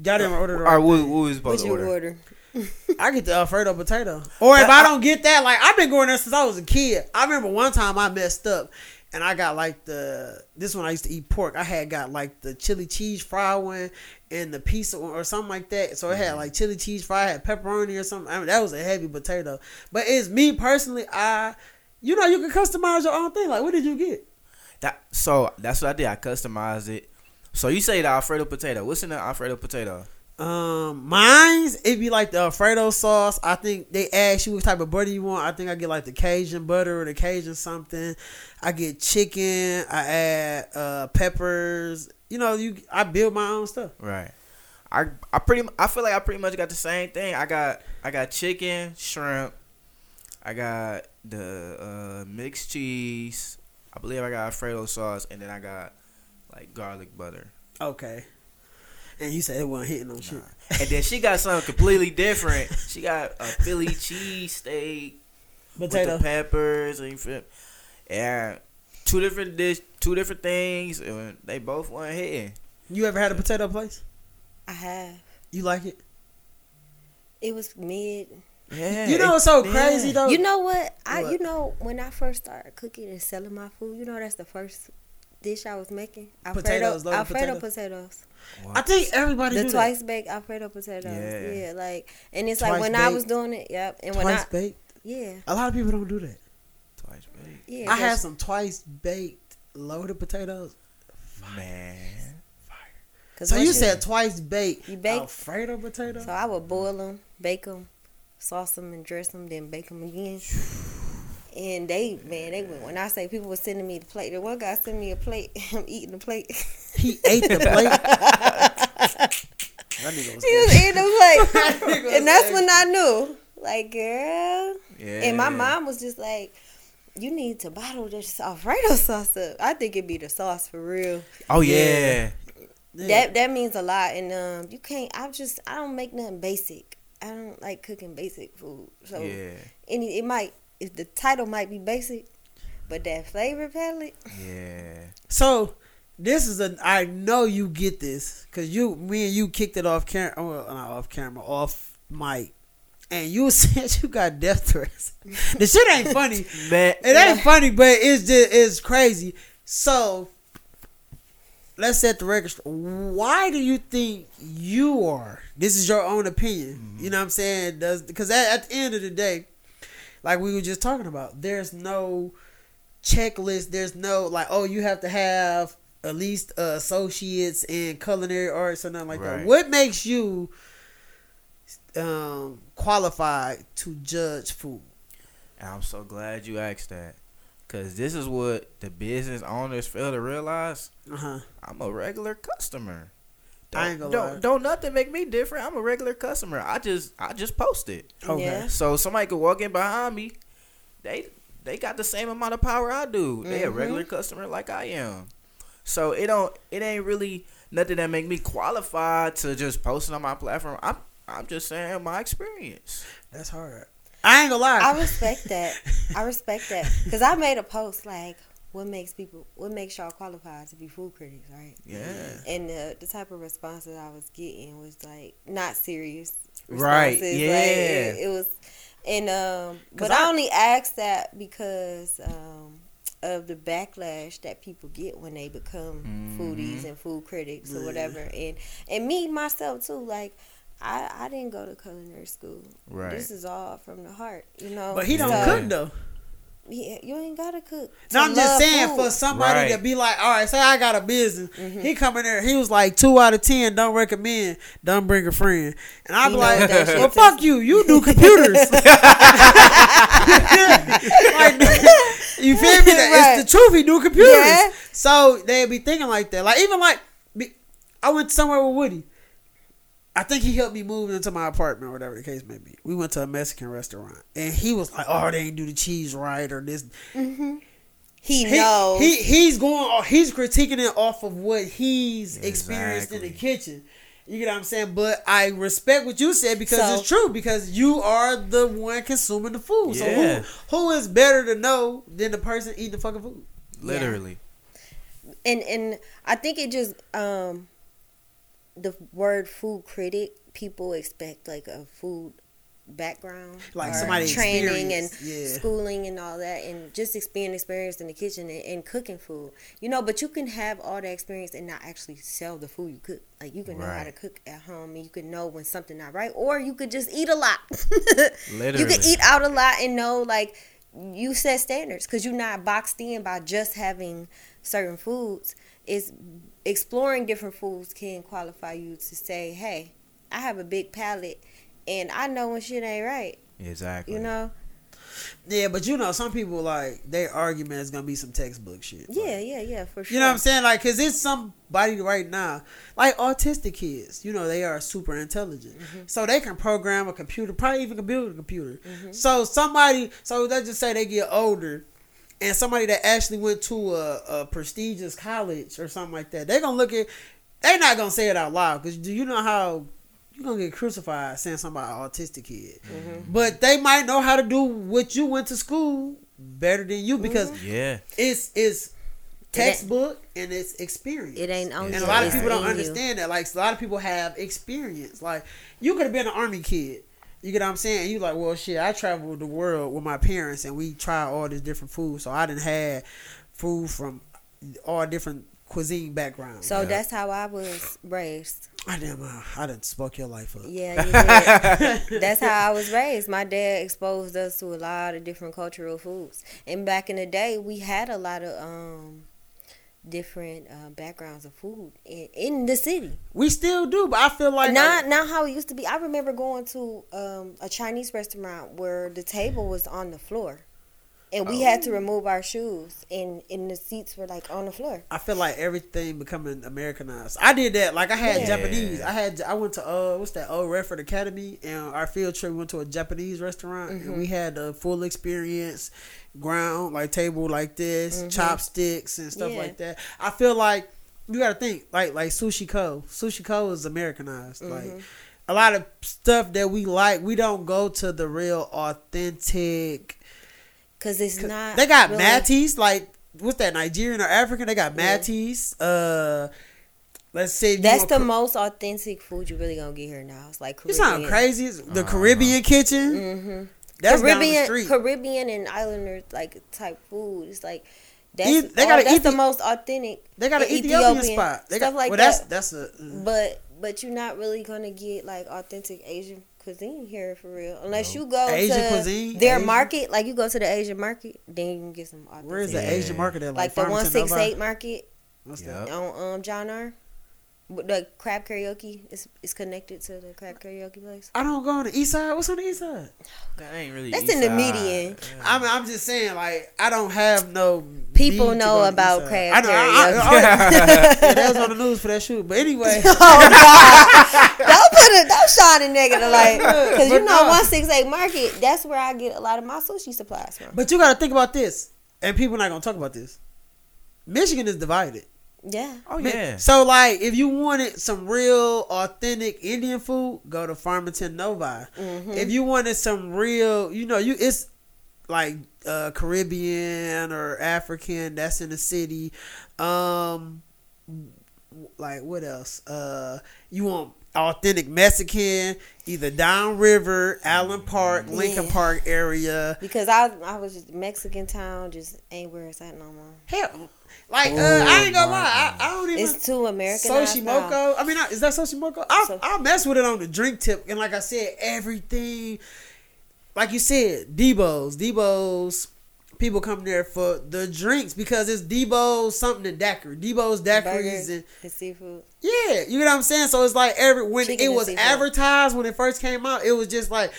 Y'all didn't order the or right. what, thing. what was supposed what to you order? order? [LAUGHS] I get the Alfredo potato. Or if I I- don't get that, like I've been going there since I was a kid. I remember one time I messed up and I got like the this one I used to eat pork. I had got like the chili cheese fry one and the pizza one or something like that. So it had mm-hmm. like chili cheese fry, had pepperoni or something. I mean that was a heavy potato. But it's me personally. I you know you can customize your own thing. Like what did you get? That so that's what I did. I customized it. So you say the Alfredo potato. What's in the Alfredo potato? Um, mine's it'd be like the Alfredo sauce. I think they ask you what type of butter you want. I think I get like the Cajun butter or the Cajun something. I get chicken. I add uh peppers. You know, you I build my own stuff. Right. I I pretty I feel like I pretty much got the same thing. I got I got chicken, shrimp. I got the uh, mixed cheese. I believe I got Alfredo sauce, and then I got like garlic butter. Okay. And you said it wasn't hitting on shit. And then she got something completely different. She got a Philly cheese steak with Potato. the peppers and you feel, and two different dish, two different things, and they both weren't hitting. You ever had a potato place? I have. You like it? It was mid. Yeah, You know it- what's so yeah. crazy though? You know what? I What? you know when I first started cooking and selling my food, you know that's the first dish I was making. Alfredo, Potatoes, loaded Alfredo potatoes? potatoes. I think everybody The do twice baked Alfredo potatoes. Yeah. Yeah. like and it's Twice like when I was doing it. Yep, and that. when Twice I baked. yeah A lot of people don't do that. Twice baked. yeah I had some twice baked loaded potatoes. Man. 'cause So once you said twice baked You baked- Alfredo potato? so I would boil them, bake them, sauce them, and dress them, then bake them again. [SIGHS] [LAUGHS] And they, man, they went. When I say people were sending me the plate, the one guy sent me a plate. [LAUGHS] I'm eating the plate. He ate the [LAUGHS] plate. that nigga was He was eating the plate, [LAUGHS] Nigga was and that's when I knew, like, girl. Yeah. And my mom was just like, "You need to bottle this Alfredo sauce up." I think it'd be the sauce for real. Oh yeah. Yeah. That that means a lot, and um, you can't. I just I don't make nothing basic. I don't like cooking basic food. So Yeah. any it might if the title might be basic, but that flavor palette. Yeah. So this is a. I know you get this because you, me and you kicked it off camera. Oh, well, not off camera, off mic, and you [LAUGHS] said you got death threats. [LAUGHS] the shit ain't funny. [LAUGHS] Man. It ain't funny, but it's just it's crazy. So let's set the record. straight. Why do you think you are? This is your own opinion. Mm-hmm. You know what I'm saying? Does because at, at the end of the day, like we were just talking about, there's no checklist. There's no like, oh, you have to have at least uh, associates in culinary arts or nothing like that. What makes you um, qualified to judge food? And I'm so glad you asked that. Cause this is what the business owners fail to realize. Uh huh. I'm a regular customer. Don't, I ain't gonna don't, lie. don't nothing make me different. I'm a regular customer. I just I just post it. Okay. Yeah. So somebody could walk in behind me. They they got the same amount of power I do. They a Mhm. regular customer like I am. So it don't it ain't really nothing that make me qualified to just post it on my platform. I'm I'm just saying my experience. That's hard. I ain't gonna lie. I respect that. I respect that because I made a post like, "What makes people? What makes y'all qualified to be food critics?" Right? Yeah. And the the type of responses I was getting was like not serious. Right, responses. Like, yeah. it, it was, and um, but I, I- only asked that because um of the backlash that people get when they become foodies and food critics or whatever, and and me myself too, like. I, I didn't go to culinary school. Right. This is all from the heart, you know. but he don't Yeah. cook though. Yeah, you ain't gotta cook. No, I'm just saying food. for somebody Right. to be like, all right, say I got a business. Mm-hmm. He come in there, he was like two out of ten. Don't recommend. Don't bring a friend. And I'm like, knows that shit well, too. fuck you. You do computers. [LAUGHS] like, you feel me? Right. It's the truth. He do computers. Yeah. So they be thinking like that. Like even like, be- I went somewhere with Woody. I think he helped me move into my apartment or whatever the case may be. We went to a Mexican restaurant and he was like, "Oh, they ain't do the cheese right or this." He, he, knows. He he's going. He's critiquing it off of what he's experienced in the kitchen. You get what I'm saying? But I respect what you said because So- it's true. Because you are the one consuming the food. So who who is better to know than the person eating the fucking food? Literally. and and I think it just um the word food critic people expect like a food background, Like or somebody training and yeah. schooling and all that, and just being experienced in the kitchen and, and cooking food. You know, but you can have all that experience and not actually sell the food you cook. Like you can know how to cook at home, and you can know when something not right, or you could just eat a lot. [LAUGHS] you Literally. could eat out a lot and know like you set standards because you're not boxed in by just having certain foods. It's exploring different foods can qualify you to say, hey, I have a big palate and I know when shit ain't right. Exactly. You know? Yeah, but you know, some people like their argument is gonna be some textbook shit. Like, Yeah, yeah, yeah, for sure. You know what I'm saying? Like, cause it's somebody right now, like autistic kids. You know, they are super intelligent, Mm-hmm. so they can program a computer, probably even build a computer. So somebody, so let's just say they get older, and somebody that actually went to a, a prestigious college or something like that, they're gonna look at. They're not gonna say it out loud because do you know how you're gonna get crucified saying something about autistic kid? Mm-hmm. But they might know how to do what you went to school better than you because mm-hmm. Yeah. it's it's It ain't- textbook and it's experience. It ain't only and a lot of people don't in you. understand that. Like a lot of people have experience. Like you could have been an army kid. You get what I'm saying? You like, well, shit. I traveled the world with my parents, and we tried all this different food. So I didn't have food from all different cuisine backgrounds. So Yeah. that's how I was raised. I damn, uh, I didn't spoke your life up. Yeah, you did. that's how I was raised. My dad exposed us to a lot of different cultural foods. And back in the day, we had a lot of um different uh, backgrounds of food in, in the city. We still do, but I feel like not not how it used to be. I remember going to um, a Chinese restaurant where the table was on the floor, and we had to remove our shoes, and and the seats were like on the floor. I feel like everything becoming Americanized. I did that. Like I had Yeah. Japanese. I had I went to uh what's that old Redford Academy and our field trip went to a Japanese restaurant and Mm-hmm. we had the full experience, ground like table like this, chopsticks and stuff Mm-hmm. Yeah. like that. I feel like you got to think like like sushi co. Sushi co is Americanized. Mm-hmm. Like a lot of stuff that we like, we don't go to the real authentic Cause it's not. they got really- Matisse, like what's that, Nigerian or African? They got Yeah. Matisse. Uh, let's say That's the Car- most authentic food you really gonna get here now. It's like You Caribbean. sound crazy. It's the Uh-huh. Caribbean kitchen. Mm-hmm. That's down the Caribbean, street. Caribbean and Islander like type food. It's like that's E- they all- got an that's the most authentic. they got an and Ethiopian, spot. They stuff got like well, that. that's that's a. mm. But but you're not really gonna get like authentic Asian cuisine here for real, unless No. you go Asian to cuisine? their Asian? market. Like you go to the Asian market, then you can get some. Where is the Yeah. Asian market at? Like Like, the one six eight market What's that? On um John R. With The crab karaoke is is connected to the crab karaoke place. I don't go on the east side. What's on the east side? That [SIGHS] ain't really. That's east in the median. Yeah. I'm I'm just saying like I don't have no. People know go to the about crab I know. I, I, karaoke. oh, yeah. [LAUGHS] yeah, that was on the news for that shoot. But anyway. [LAUGHS] oh God! [LAUGHS] don't put it. Don't shine a negative light. Because you know, one six eight market. That's where I get a lot of my sushi supplies from. But you got to think about this, and people not gonna talk about this. Michigan is divided. Yeah. Oh Mi- yeah. So like, if you wanted some real authentic Indian food, go to Farmington Novi. Mm-hmm. If you wanted some real, you know, you it's like uh, Caribbean or African. That's in the city. Um, like what else? Uh, you want authentic Mexican? Either downriver, Allen Park, Lincoln Yeah. Park area. Because I I was just Mexican town just ain't where it's at no more. Hell, like uh, Oh, I ain't gonna lie, I, I don't even. It's too American. Soshimoko. I mean, I- is that Soshimoko? I'll, So- I'll mess with it on the drink tip. And like I said, everything, like you said, Debo's, Debo's. People come there for the drinks because it's Debo's something and daiquiri. Debo's daiquiris Burgers and and seafood. yeah, you know what I'm saying. So it's like every when Chicken it was advertised when it first came out, it was just like,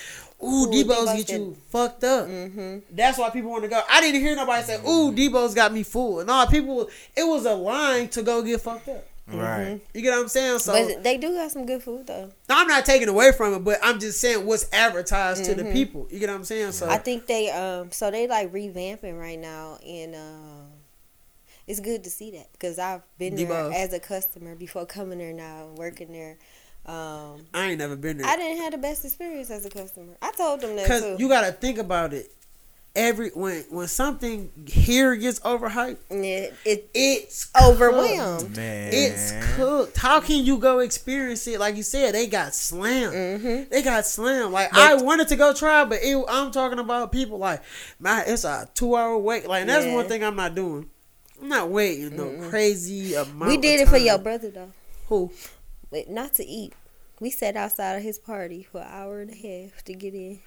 ooh, Debo's get you fucked up. Mm-hmm. That's why people want to go. I didn't hear nobody say, "Ooh, Debo's got me full." No, people. It was a line to go get fucked up. Right. You get what I'm saying? So but they do have some good food though. now, I'm not taking away from it, but I'm just saying what's advertised to the people. You get what I'm saying? So I think they um so they like revamping right now and um it's good to see that because I've been there Debo's. as a customer before coming there now and working there. Um, I ain't never been there. I didn't have the best experience as a customer. I told them that because too. you got to think about it. every when when something here gets overhyped, Yeah, it it's overwhelmed. cooked. Man, It's cooked. How can you go experience it? Like you said, they got slammed. Mm-hmm. They got slammed. Like I wanted to go try, but it, I'm talking about people like my. It's a two hour wait. Like and that's Yeah. one thing I'm not doing. I'm not waiting no crazy amount. We did of it for your brother though, Who? But not to eat. We sat outside of his party for an hour and a half to get in.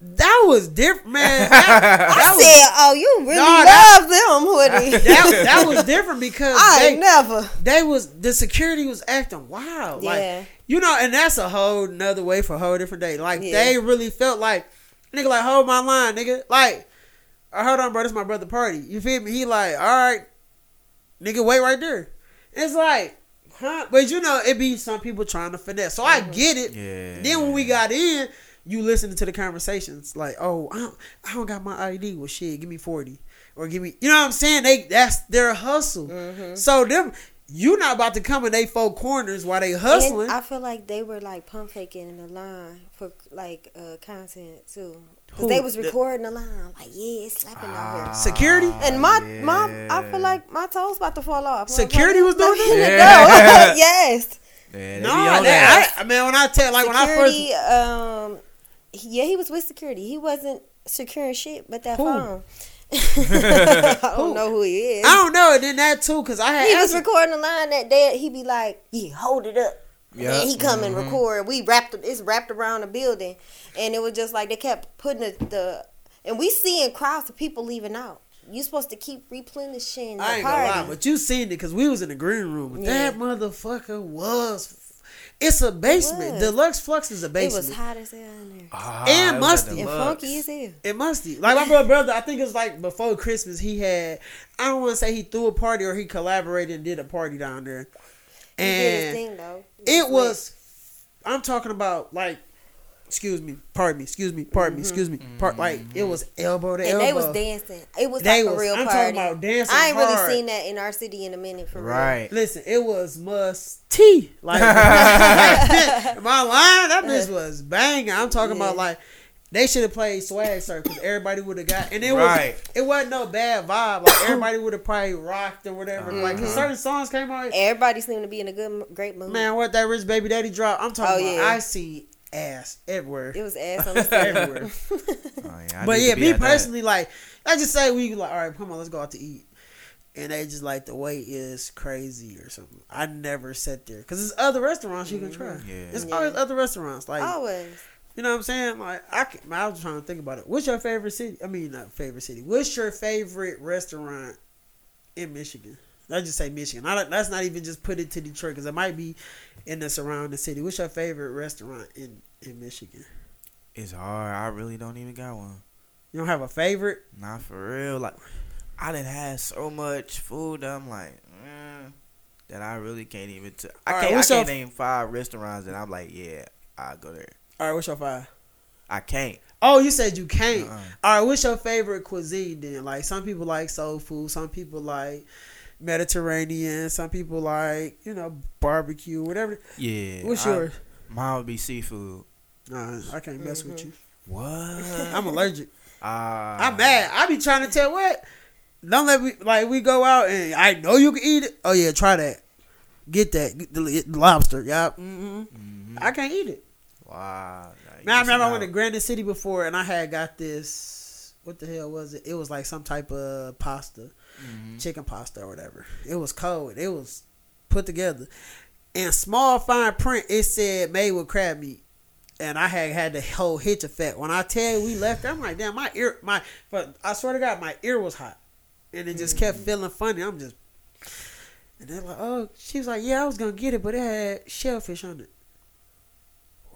That was different, man. [LAUGHS] That, I that was said, "Oh, you really Nah, that- love them, hoodie." [LAUGHS] that, that was different because [LAUGHS] I they, never. they was the security was acting wild. Yeah. Like you know, and that's a whole nother way for a whole different day. Like Yeah. they really felt like nigga like hold my line, nigga. Like, uh, hold on, bro, this my brother party. You feel me? He like, all right, nigga, wait right there. It's like, huh? But you know, it be some people trying to finesse. So I get it. Yeah. Then when we got in, you listening to the conversations like, oh, I don't, I don't got my ID. Well, shit, give me forty or give me, you know what I'm saying? They that's their hustle. Mm-hmm. So them, you not about to come in they four corners while they hustling. And I feel like they were like pump faking in the line for like uh, content too. Cause they was recording the line like, yeah, it's slapping out here. Security? And my yeah. my, I feel like my toes about to fall off. Security was doing Let [LAUGHS] me that? go. [LAUGHS] [LAUGHS] yes. Yeah, no, be on that, that. I, I mean when I tell like security. when I um, yeah, he was with security. He wasn't securing shit, but that Who? phone. I don't know who he is. I don't know. And then that too, cause I had he was recording the line that day. He'd be like, "Yeah, hold it up." And Yeah. then he come and Mhm. record. We wrapped. It's wrapped around the building, and it was just like they kept putting the, the and we seeing crowds of people leaving out. You supposed to keep replenishing the I ain't gonna lie, but you seen it because we was in the green room. But Yeah. that motherfucker was. It's a basement. was. Deluxe Flux is a basement. it was hot as hell in there Ah, And musty. and Deluxe. funky as hell. It must be like my brother. Brother, I think it was like before Christmas. He had. I don't want to say he threw a party or he collaborated and did a party down there. He did his And thing though. It was. I'm talking about like. Excuse me. Pardon me. Excuse me. Pardon me. Excuse me. Part like it was elbow to Mm-hmm. and elbow. they was dancing. It was They like was- a real I'm party. talking about dancing I ain't hard. really seen that in our city in a minute for real. Right. Listen, it was must tea. Like [LAUGHS] [LAUGHS] [LAUGHS] my line, that bitch was banging. I'm talking Yeah. about like they should have played swag surf because everybody would have got and it Right. was it wasn't no bad vibe. Like everybody would have probably rocked or whatever. Like 'cause Uh-huh. certain songs came out. Everybody seemed to be in a good, great mood. Man, what that rich baby daddy drop? I'm talking Oh, about. yeah. I see ass everywhere. It was ass on the [LAUGHS] stage. Everywhere. [LAUGHS] Oh, yeah, but yeah, me at that. personally, like I just say we like, all right, come on, let's go out to eat. And they just like the wait is crazy or something. I never sat there because there's other restaurants you can try. Yeah. There's Yeah. always other restaurants like Always. You know what I'm saying. Like I, can, I was trying to think about it. What's your favorite city? I mean, not favorite city. What's your favorite restaurant in Michigan? I just say Michigan. I don't, let's not even just put it to Detroit because it might be in the surrounding city. What's your favorite restaurant in in Michigan? It's hard. I really don't even got one. You don't have a favorite? Not for real. Like I didn't have so much food. That I'm like, mm, that I really can't even. T- I All right, can't. I can't your- name five restaurants that I'm like, yeah, I go there. All right, what's your five? I can't. Oh, you said you can't. Uh-uh. All right, what's your favorite cuisine then? Like some people like soul food, some people like Mediterranean, some people like you know barbecue, whatever. Yeah. What's I- yours? Mine would be seafood. Nah, I can't mess with you. What? [LAUGHS] I'm allergic. Ah. I'm mad. I be trying to tell what. Don't let me like we go out and I know you can eat it. Oh yeah, try that. Get that Get the, lobster. Yeah. hmm Mhm. I can't eat it. Wow. Man, I remember I went to Granite City before and I had got this. What the hell was it? It was like some type of pasta, Mhm. chicken pasta or whatever. It was cold. It was put together. And small fine print, it said made with crab meat. And I had had the whole hitch effect. When I tell you we left, I'm like, damn, my ear, my, but I swear to God, my ear was hot, and it just kept feeling funny. I'm just, and they're like, oh, she was like, yeah, I was gonna get it, but it had shellfish on it.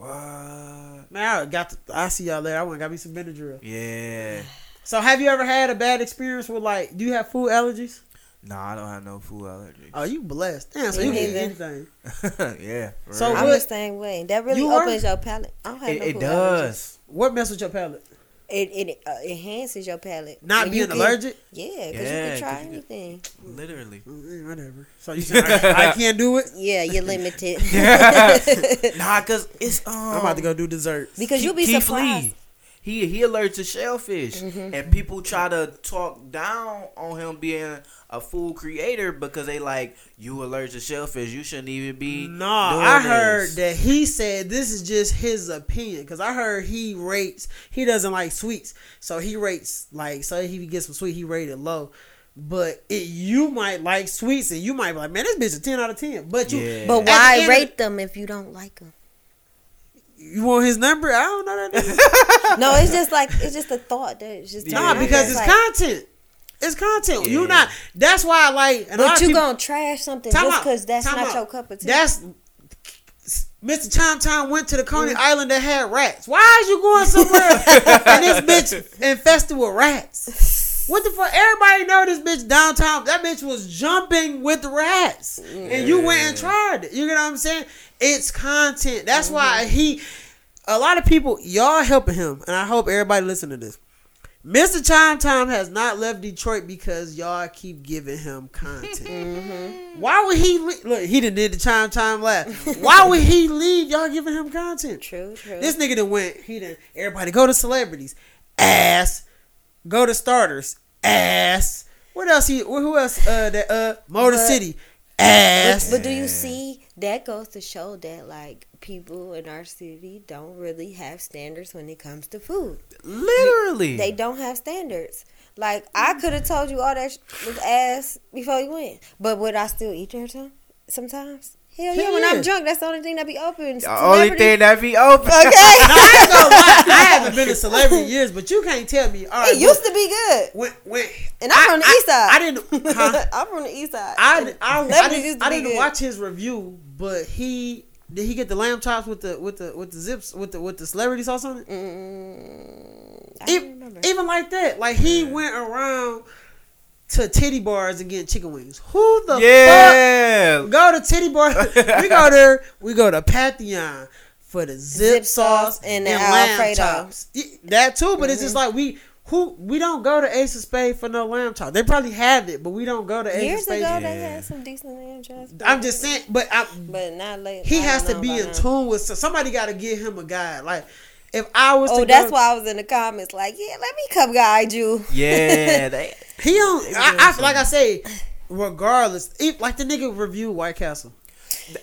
What? Man, I got. To, I see y'all later. I went and got me some Benadryl. Yeah. [SIGHS] So, have you ever had a bad experience with like? Do you have food allergies? No, I don't have no food allergies. Oh, you blessed. Damn, so Me you can eat anything. [LAUGHS] yeah. So real. I'm what- the same way. That really You are? opens your palate. I don't have it, no it food does. What mess with your palate? Allergies. It it uh, enhances your palate. Not When you being get- allergic. Yeah, because Yeah, you 'cause can try you get- anything. Literally. Mm, Whatever. So you saying I, I [LAUGHS] can't do it? Yeah, you're limited. [LAUGHS] [LAUGHS] nah, cause it's um. I'm about to go do desserts. because you'll be Keith surprised. Lee. He he allergic to shellfish, Mm-hmm. and people try to talk down on him being a food creator because they like you allergic to shellfish. You shouldn't even be. Nah, I heard this." that he said this is just his opinion because I heard he rates he doesn't like sweets, so he rates like so he gets some sweet he rated low. But it, you might like sweets and you might be like, man, this bitch a ten out of ten. But you, Yeah. But why end of rate them if you don't like them? You want his number? I don't know that. [LAUGHS] nigga. No, it's just like it's just a thought that it's just nah, Yeah. because it's like, content. It's content. You Yeah. not. That's why I like. And But you people- gonna trash something just because that's not out. your cup of tea. That's Mr. Tom Tom went to the Coney Mm. Island that had rats. Why is you going somewhere [LAUGHS] and this bitch infested with rats? [LAUGHS] What the fuck? Everybody know this bitch downtown. That bitch was jumping with rats, and you went and tried it. You get what I'm saying? It's content. That's Mm-hmm. why he. A lot of people, y'all helping him, and I hope everybody listen to this. Mr. Chime Time has not left Detroit because y'all keep giving him content. Mm-hmm. Why would he le- look? He didn't did the Chime Time laugh. Why would he leave? Y'all giving him content. true, true. This nigga done went. He done. Everybody go to celebrities. Ass. Go to starters. Ass. What else? He. Who else? Uh. That. Uh. Motor But- City. Ass. But do you see that goes to show that like people in our city don't really have standards when it comes to food. literally. They don't have standards. Like I could have told you all that sh- was ass before you went, but would I still eat there some- sometimes? Hell yeah, when. I'm drunk, that's the only thing that be open. the only thing that be open. [LAUGHS] No, I ain't gonna lie. [LAUGHS] I haven't been a celebrity in years, but you can't tell me. All right, It used to be good, when when and I'm from the east side. I didn't. Huh? [LAUGHS] I'm from the east side. I, I, I, Celebrities didn't, used to I be didn't good. watch his review, but he did he get the lamb chops with the with the with the zips with the with the celebrity sauce on it? Mm, I E- don't remember. even like that, like he went around to titty bars and getting chicken wings. Who the fuck go to titty bar? [LAUGHS] we go there. We go to Pantheon for the zip, Zip sauce sauce and the lamb Alfredo. chops. That too, but it's Mm-hmm. just like we. Who we don't go to Ace of Spade for no lamb chop. They probably have it, but we don't go to Ace Years of Spade. ago, they had some decent lamb chops. I'm just saying, but I, but not late. he I has to be in now. tune with somebody got to give him a guide like if i was Oh, to that's go, why I was in the comments like, yeah, let me come guide you. Yeah. [LAUGHS] They, he don't I, I like i say regardless if, like the nigga review white castle But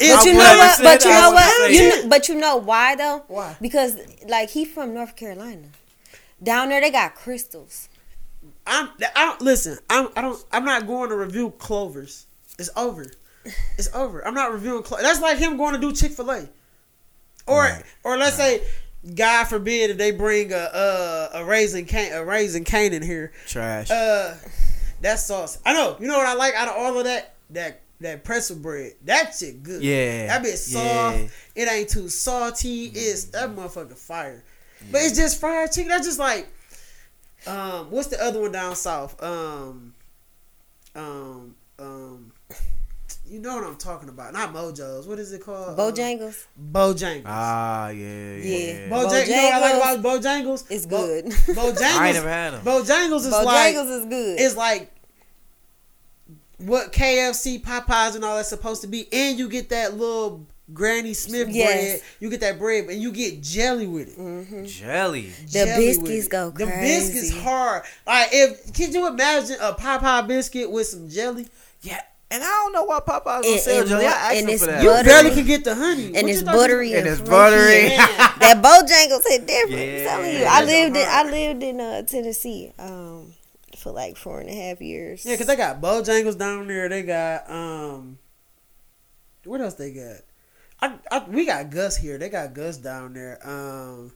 It's you know what? But you know what? You know, but you know why though? Why? Because like he from North Carolina. Down there they got Krystals. i'm i don't listen i'm i don't i'm not going to review clovers it's over it's over i'm not reviewing Clovers. that's like him going to do chick-fil-a or Right. or let's say god forbid if they bring a a, a Raising Cane a Raising Cane in here trash. Uh, that sauce. I know. You know what I like out of all of that? That that pretzel bread. That shit good. Yeah. That bit soft. Yeah. It ain't too salty. It's that motherfucker fire. But it's just fried chicken. That's just like, um, what's the other one down south? Um, um, um. You know what I'm talking about? Not Mojo's. What is it called? Bojangles. Bojangles. ah, yeah, yeah. Yeah. Bojang- you know what I like about Bojangles? It's Bo- good. Bojangles. [LAUGHS] I ain't never had them. Bojangles is like Bojangles is good. it's like what KFC, Popeyes, and all that's supposed to be, and you get that little Granny Smith Yes. bread. You get that bread, and you get jelly with it. Mm-hmm. Jelly. The Jelly with biscuits it. go The biscuits hard. Like if can you imagine a Popeye biscuit with some jelly? Yeah. And I don't know why Popeyes don't And- sell and jelly. I asked and it's for that. You Buttery. barely can get the honey. and What it's you thought you- buttery And and, it's fluffy. buttery. [LAUGHS] that Bojangles hit different. I'm telling you. I lived in I lived in uh, Tennessee um for like four and a half years. Yeah, because they got Bojangles down there. They got um, what else they got? I, I we got Gus here. They got Gus down there. Um,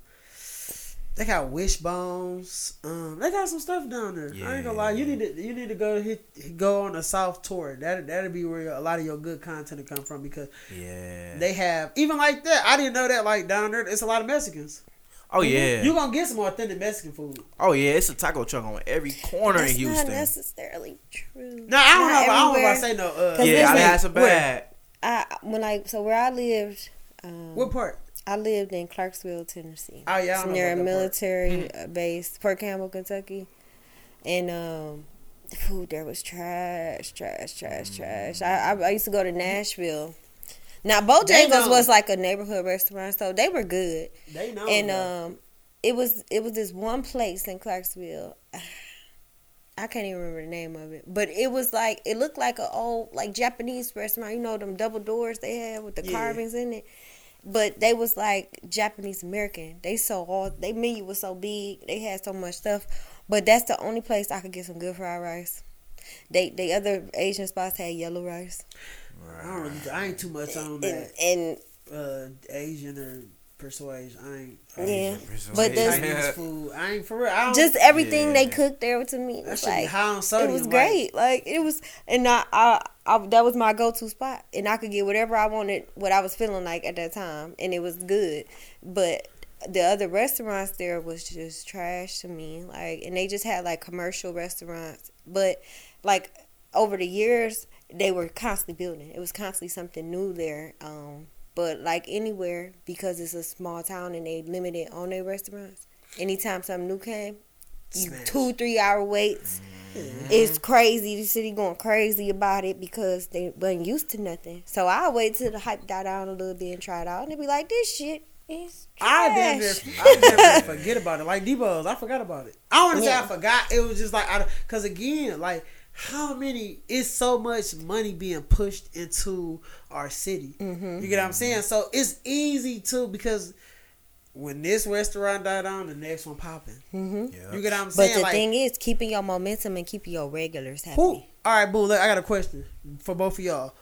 they got Wishbones. Um, they got some stuff down there. I ain't gonna lie. You need to you need to go hit go on a South tour. That that'd be where a lot of your good content will come from because Yeah. they have even like that. I didn't know that like down there. It's a lot of Mexicans. oh yeah. you are gonna get some authentic Mexican food. oh yeah. It's a taco truck on every corner That's in not Houston. necessarily true. No, I don't Not know. I don't know if I say no. Uh, 'Cause yeah, I listen, had some where? bad. I when I so where I lived, um, What part? I lived in Clarksville, Tennessee. Oh, yeah, it's near a about that part. military uh, base, Fort Campbell, Kentucky, and um, the food there was trash, trash, trash, trash. I, I I used to go to Nashville. Now Bojangles was like a neighborhood restaurant, so they were good. They know. and um, it was it was this one place in Clarksville. [SIGHS] I can't even remember the name of it, but it was like it looked like an old like Japanese restaurant. You know them double doors they had with the Yeah. carvings in it. But they was like Japanese American. They so all they menu was so big. They had so much stuff. But that's the only place I could get some good fried rice. They they other Asian spots had yellow rice. I don't really, I ain't too much on And, that and uh, Asian or persuasion. I ain't. I yeah, but that's Chinese food. I ain't for real. I don't, just everything they Yeah. cooked there to me that was should be like high on it sodium. was like- great. Like it was, and I, I, I, that was my go-to spot, and I could get whatever I wanted, what I was feeling like at that time, and it was good. But the other restaurants there was just trash to me. Like, and they just had like commercial restaurants, but like over the years, they were constantly building. It was constantly something new there. Um, but like anywhere, because it's a small town and they limited on their restaurants. Anytime something new came, you two three hour waits. Mm-hmm. It's crazy. The city going crazy about it because they wasn't used to nothing. So I wait till the hype die down a little bit and try it out, and they be like, "This shit is I damn near, trash." I damn near forget about it. Like Debo's, I forgot about it. I don't want to say I forgot. It was just like, I, cause again, like how many? It's so much money being pushed into our city. Mm-hmm. You get what I'm saying? So it's easy to because when this restaurant died down, the next one popping. hmm You get what I'm saying? But the like, thing is, keeping your momentum and keeping your regulars happy. who? All right, boo. Look, I got a question for both of y'all.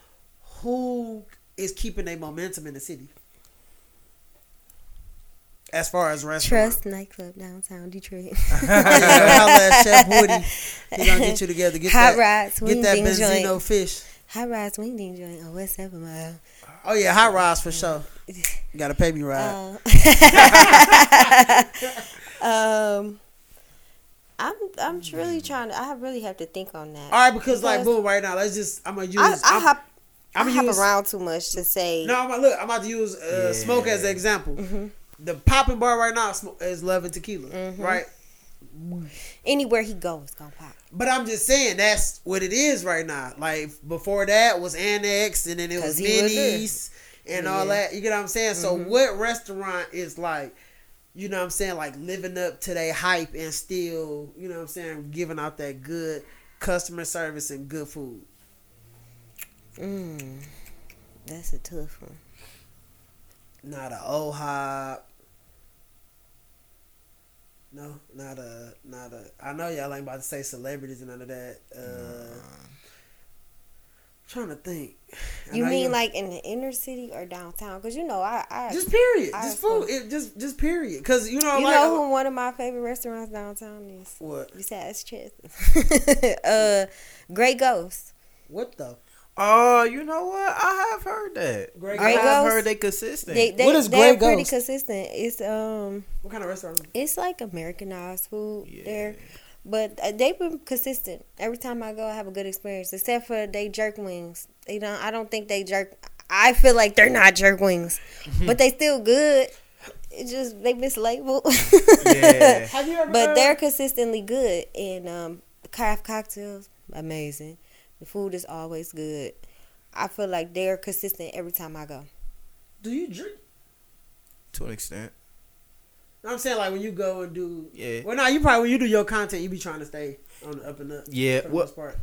Who is keeping their momentum in the city? As far as restaurants. Trust nightclub downtown Detroit. yeah, [LAUGHS] holla at Chef Woody. He gonna get you together. Get Hot that, rods, get wing that ding Benzino joint. fish. Hot rods, wing ding joint on West Seven Mile. Oh yeah, hot rods for sure. You [LAUGHS] gotta pay me right. Uh, [LAUGHS] um, I'm I'm really trying to. I really have to think on that. All right, because like boom, right now, let's just. I'm gonna use. I, I I'm, hop. I'm I gonna hop use. around too much to say. No, I'm gonna look. I'm about to use uh, smoke as an example. Mm-hmm. The popping bar right now is Love and Tequila, Mm-hmm. right? Anywhere he goes, gonna pop. But I'm just saying that's what it is right now. Like before that was Annex, and then it was 'Cause he was there. Minis and all that. You get what I'm saying? So Mhm. what restaurant is like, you know what I'm saying, like living up to their hype and still, you know what I'm saying, giving out that good customer service and good food. Mm, that's a tough one. Not a old hop. No, not a, not a. I know y'all ain't about to say celebrities and none of that. Uh, trying to think. I You know mean like in the inner city or downtown? Because you know, I, I just period, I just food, it just just period. Cause you know, you like know who one of my favorite restaurants downtown is? what Besides Chester, [LAUGHS] uh, Grey Ghost. what the Oh, you know what? I have heard that. Grey I Grey have heard they consistent. They they What is they're pretty consistent. It's um what kind of restaurant? it's like Americanized food Yeah. there, but uh, they've been consistent. Every time I go, I have a good experience. Except for they jerk wings. They don't. I don't think they jerk. I feel like they're not jerk wings, [LAUGHS] but they still good. It just they mislabeled. [LAUGHS] Yeah. Have you ever? but heard- they're consistently good and um craft cocktails amazing the food is always good i feel like they're consistent every time i go do you drink? to an extent. No, I'm saying like when you go and do. Yeah. Well, no, you probably when you do your content, you be trying to stay on the up and up. Yeah, for the well- most part.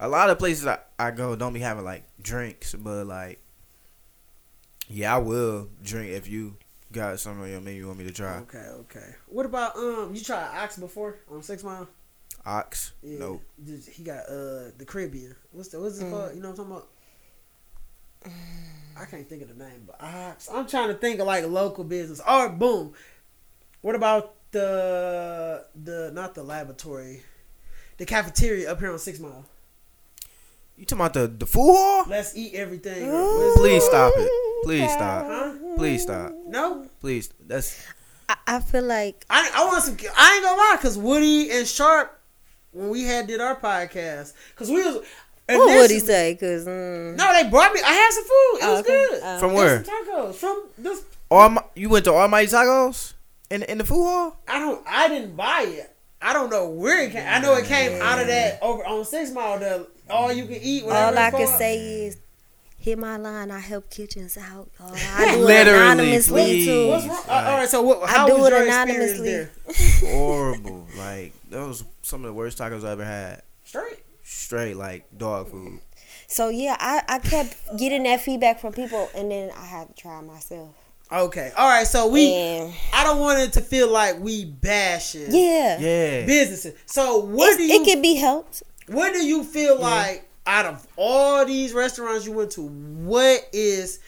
A lot of places I, I go don't be having like drinks, but like, yeah, I will drink if you got something on your menu you want me to try. Okay, okay. What about um? You tried Ox before on Six Mile? Ox, Yeah. no. Just- He got uh the Caribbean. What's the what's it Mm. called? You know what I'm talking about? [SIGHS] I can't think of the name, but Ox. I'm trying to think of like local business. All right, boom. What about the the not the laboratory, the cafeteria up here on Six Mile? You talking about the the food hall? Let's eat everything. Ooh. What is it? Please stop it. Please stop. Huh? Please stop. No, Please. That's I, I feel like I I want some. I ain't gonna lie, cause Woody and Sharp when we had did our podcast, cause we was. what would he initially- say because mm, No, they brought me. I had some food. It Oh, was okay. good. Oh. from where? some tacos from this. Almi- You went to Almighty Tacos in in the food hall? I don't. I didn't buy it. I don't know where it came. I know it came out of that over on Six Mile. The all you can eat. Whatever all I can say is hit my line. I help kitchens out. y'all. I [LAUGHS] do it Literally, anonymously please. too. What's wrong? Uh, all right, so what, I how do was it your experience anonymously. there? [LAUGHS] [LAUGHS] Horrible. Like that was some of the worst tacos I ever had. Straight. Straight like dog food. So yeah, I, I kept getting that feedback from people, and then I had to try myself. Okay. All right. So we, And I don't want it to feel like we bashing yeah, Yeah. businesses. So what It's- do you it can be helped. what do you feel like out of all these restaurants you went to, what is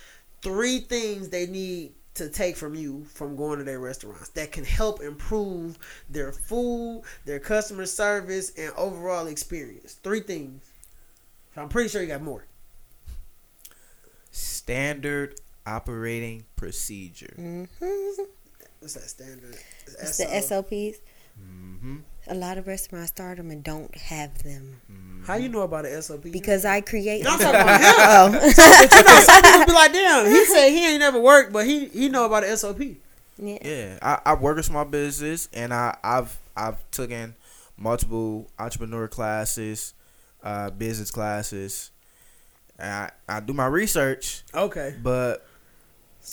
three things they need to take from you from going to their restaurants that can help improve their food, their customer service, and overall experience? Three things. I'm pretty sure you got more. Standard operating procedure. Mm-hmm. What's that standard? It's the SOPs. Mm-hmm. A lot of restaurants start them and don't have them How you know about the SOP? because I create. No, I'm talking about [LAUGHS] him. oh, But [LAUGHS] you know, some people be like, "Damn, he said he ain't never worked, but he he know about the SOP." yeah. Yeah, I, I work in small business, and I, I've I've taken multiple entrepreneur classes, uh, business classes. And I I do my research, Okay. but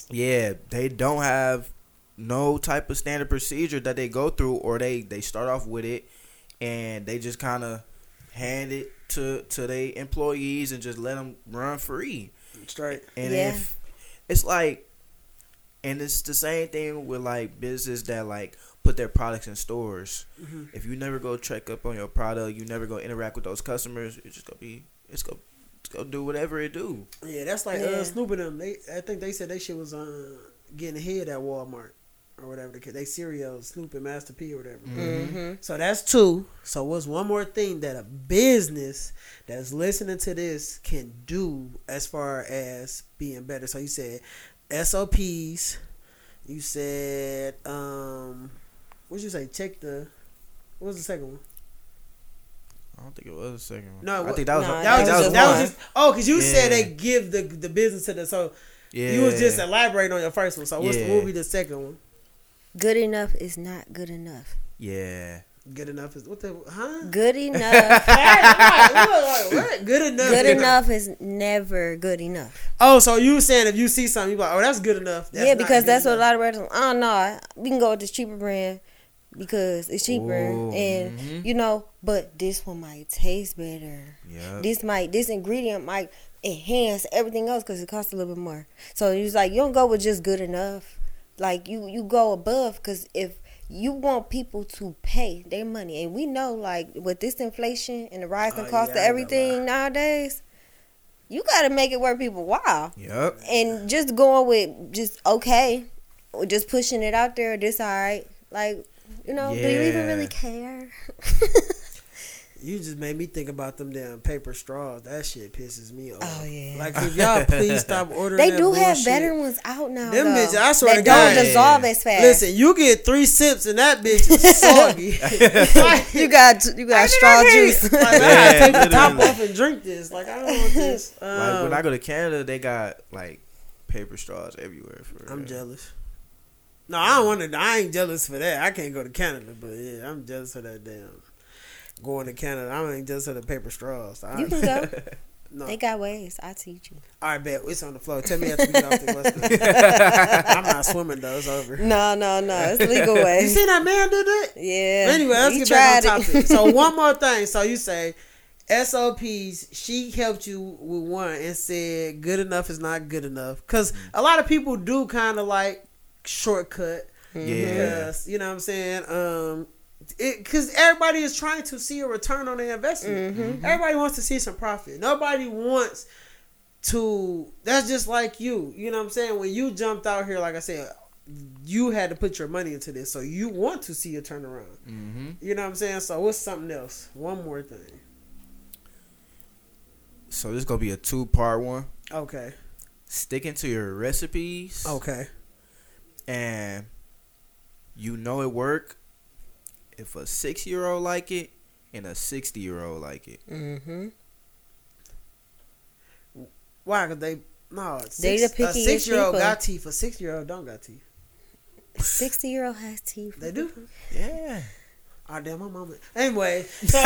yeah, they don't have no type of standard procedure that they go through, or they they start off with it, and they just kind of hand it to to their employees and just let them run free. Straight. And Yeah. if it's like, and it's the same thing with like business that like put their products in stores. Mhm. If you never go check up on your product, you never go interact with those customers. It's just gonna be, it's gonna, it's gonna do whatever it do. Yeah, that's like Yeah. uh, Snoop and them. They, I think they said they shit was uh, getting ahead at Walmart or whatever. the ca- They cereal Snoop and Master P or whatever. Mm-hmm. So that's two. So what's one more thing that a business that's listening to this can do as far as being better? So you said SOPs. You said um, what you say? Check the. What was the second one? I don't think it was a second one. No, I what- think that was No, I That was think just just that was just oh, because you said they give the the business to the so yeah. you was just elaborating on your first one. So what's the, Yeah. what would be the second one? Good enough is not good enough. yeah. Good enough is what the huh? Good [LAUGHS] enough. What? What? Good enough. good enough is never good enough. Oh, so you saying if you see something, you be like, oh, that's good enough. That's yeah, because good that's what a lot of restaurants. Oh no, we can go with this cheaper brand because it's cheaper, Ooh, and mhm. you know, but this one might taste better. Yeah. This might this ingredient might enhance everything else because it costs a little bit more. So he's like, you don't go with just good enough. Like you you go above because if you want people to pay their money, and we know like with this inflation and the rising Oh, cost yeah, of everything nowadays, you got to make it worth people wow. Yep. And just going with just okay, or just pushing it out there. This all right, like you know, do you even really care? [LAUGHS] You just made me think about them damn paper straws. That shit pisses me off. Oh, yeah. Like if y'all [LAUGHS] please stop ordering. They that do have bullshit. better ones out now. Them though, bitches, I swear that to God. don't dissolve as fast. Listen, you get three sips and that bitch is [LAUGHS] soggy. [LAUGHS] like, you got you got straw juice. Like, I gotta Yeah, take the top off and drink this. Like I don't want this. Like Um, when I go to Canada, they got like paper straws everywhere. For I'm real. jealous. No, I don't want to. I ain't jealous for that. I can't go to Canada, but yeah, I'm jealous for that damn going to Canada. I ain't just of the paper straws. I, you can go. [LAUGHS] no. They got ways. I teach you. All right, bet it's on the floor. Tell me after we get off the bus. [LAUGHS] I'm not swimming though. It's over. No, no, no. It's legal You see that man do that? Yeah. Anyway, let's get back on tried topic. so [LAUGHS] one more thing. So you say SOPs. She helped you with one and said good enough is not good enough because a lot of people do kind of like shortcut. Yeah. Because you know what I'm saying. Um, because everybody is trying to see a return on their investment. Mm-hmm. Everybody wants to see some profit. Nobody wants to. That's just like you. You know what I'm saying. When you jumped out here, like I said, you had to put your money into this, so you want to see a turnaround. Mm-hmm. You know what I'm saying. So what's something else? One more thing. So this gonna be a two part one. Okay. Sticking to your recipes. Okay. and you know it work if a six year old like it and a sixty year old like it. Mm-hmm. Why? Cause they no. They Six, the a pickiest six year old got teeth. A six year old don't got teeth. [LAUGHS] Sixty year old has teeth. They do. Yeah. Oh damn, my mama. Anyway, [LAUGHS] [LAUGHS] so,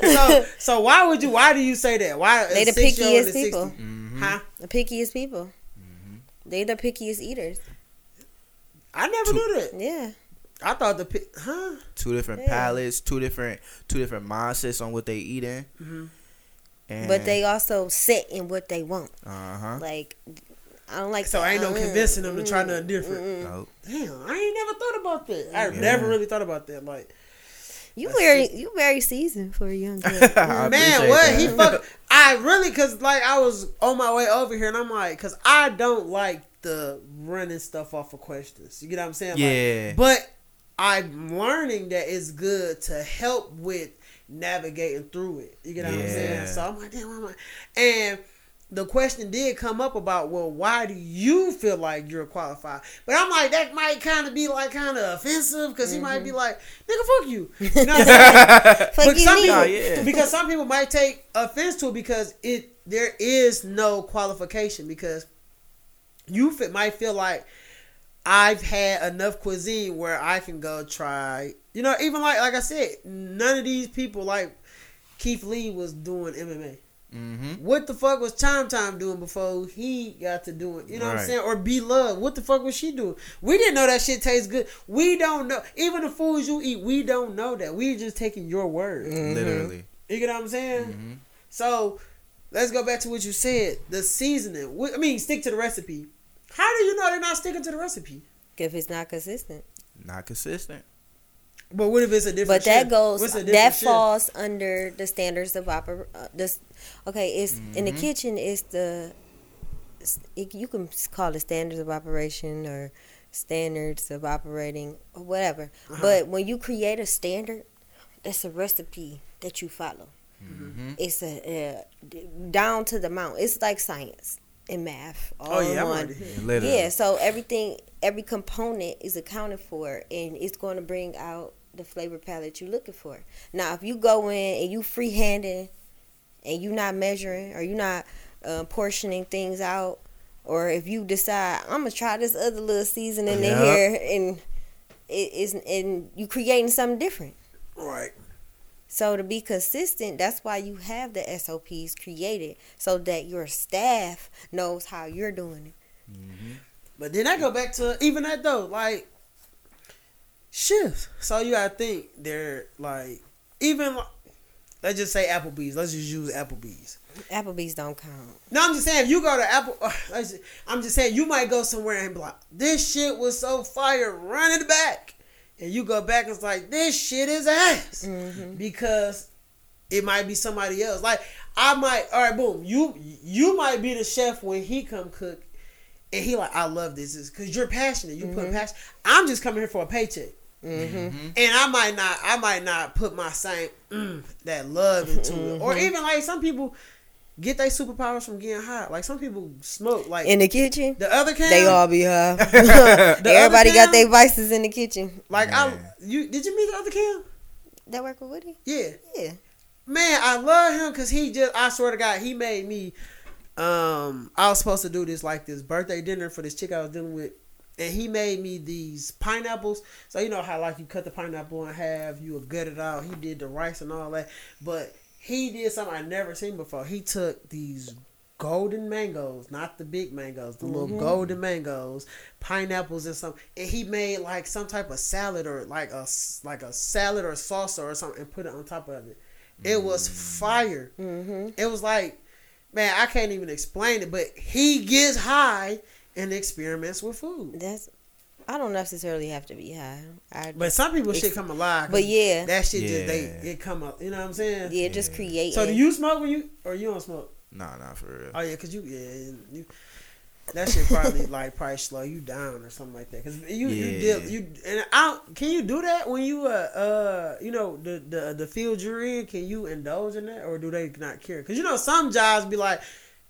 so so why would you? Why do you say that? Why They the a pickiest people. Mm-hmm. Huh? The pickiest people. They the pickiest eaters. I never knew that. Yeah. I thought the pi- huh. Two different Yeah. palates, two different two different mindsets on what they eating. Mhm. And, But they also set in what they want. uh huh. Like I don't like So that, ain't no uh, convincing them to try mm, nothing different. mm, mm. Nope. Damn, I ain't never thought about that. I Yeah. never really thought about that. Like, You That's very it. you very seasoned for a young [LAUGHS] kid. Man, what that. he fuck? I really, cause like I was on my way over here, and I'm like, cause I don't like the running stuff off of questions. You get what I'm saying? Like, Yeah. but I'm learning that it's good to help with navigating through it. You get what I'm saying? So I'm like, damn, I'm like, and the question did come up about, well, why do you feel like you're qualified? But I'm like, that might kind of be like kind of offensive because he might be mm-hmm. like, nigga, fuck you. [LAUGHS] You know what I'm saying? Fuck but you, some people, Oh, yeah. because some people might take offense to it because it there is no qualification because you fit, might feel like I've had enough cuisine where I can go try. You know, even like like I said, none of these people like Keith Lee was doing MMA. Mm-hmm. What the fuck was Time Time doing before he got to doing? You know what I'm saying? Or Be Love. What the fuck was she doing? We didn't know that shit tastes good. We don't know. Even the foods you eat, we don't know that. We just taking your word. Literally. You get what I'm saying? Mm-hmm. So let's go back to what you said. The seasoning. I mean, stick to the recipe. How do you know they're not sticking to the recipe? if it's not consistent. Not consistent. But what if it's a different? But that chef? goes What's a different that chef? falls under the standards of opera. Uh, this okay, it's in the Mhm. kitchen. It's the it, you can call it standards of operation or standards of operating or whatever. Uh-huh. But when you create a standard, that's a recipe that you follow. Mm-hmm. It's a uh, down to the mount. It's like science and math. All Oh yeah, I'm one. here. Yeah, so everything, every component is accounted for, and it's going to bring out the flavor palette you're looking for. Now, if you go in and you freehanding, and you not measuring, or you not uh, portioning things out, or if you decide I'm gonna try this other little seasoning in here, and it is, and you creating something different. Right. So to be consistent, that's why you have the SOPs created so that your staff knows how you're doing it. Mm-hmm. But then I go back to even that though, like shifts. So you gotta think they're like even like, let's just say Applebee's. Let's just use Applebee's. Applebee's don't count. No, I'm just saying if you go to Apple. [LAUGHS] Just- I'm just saying you might go somewhere and be like, "This shit was so fire, run it back," and you go back and it's like, "This shit is ass," Mm-hmm. because it might be somebody else. Like I might, all right, boom. You you might be the chef when he come cook, and he like, "I love this," is because you're passionate. You put Mhm. passion. I'm just coming here for a paycheck. Mm-hmm. And I might not, I might not put my same mm, that love into it, or Mhm. even like some people get their superpowers from getting high. Like some people smoke. Like In the kitchen, the other can, they all be high. [LAUGHS] other [LAUGHS] Everybody got their vices in the kitchen. like I. Man. You did you meet the other Cam? That work with Woody? Yeah, Yeah. man, I love him because he just. I swear to God, he made me. Um, I was supposed to do this like this birthday dinner for this chick I was dealing with. And he made me these pineapples. So you know how like you cut the pineapple in half, you would gut it out. He did the rice and all that. But he did something I never seen before. He took these golden mangoes, not the big mangoes, the little Mhm. golden mangoes, pineapples and some, and he made like some type of salad or like a like a salad or salsa or something and put it on top of it. It was fire. Mm-hmm. It was like, man, I can't even explain it, but he gets high and experiments with food. That's. I don't necessarily have to be high. I, But some people Ex- shit come alive. but yeah, that shit just they it come up. You know what I'm saying? yeah, it just Yeah. create. So do you smoke when you or you don't smoke? Nah, nah, for real. Oh yeah, cause you yeah you, that shit probably [LAUGHS] like probably slow you down or something like that. Cause you you Yeah. deal you and I don't- can you do that when you uh uh you know the the the field you're in? Can you indulge in that or do they not care? Cause you know some jobs be like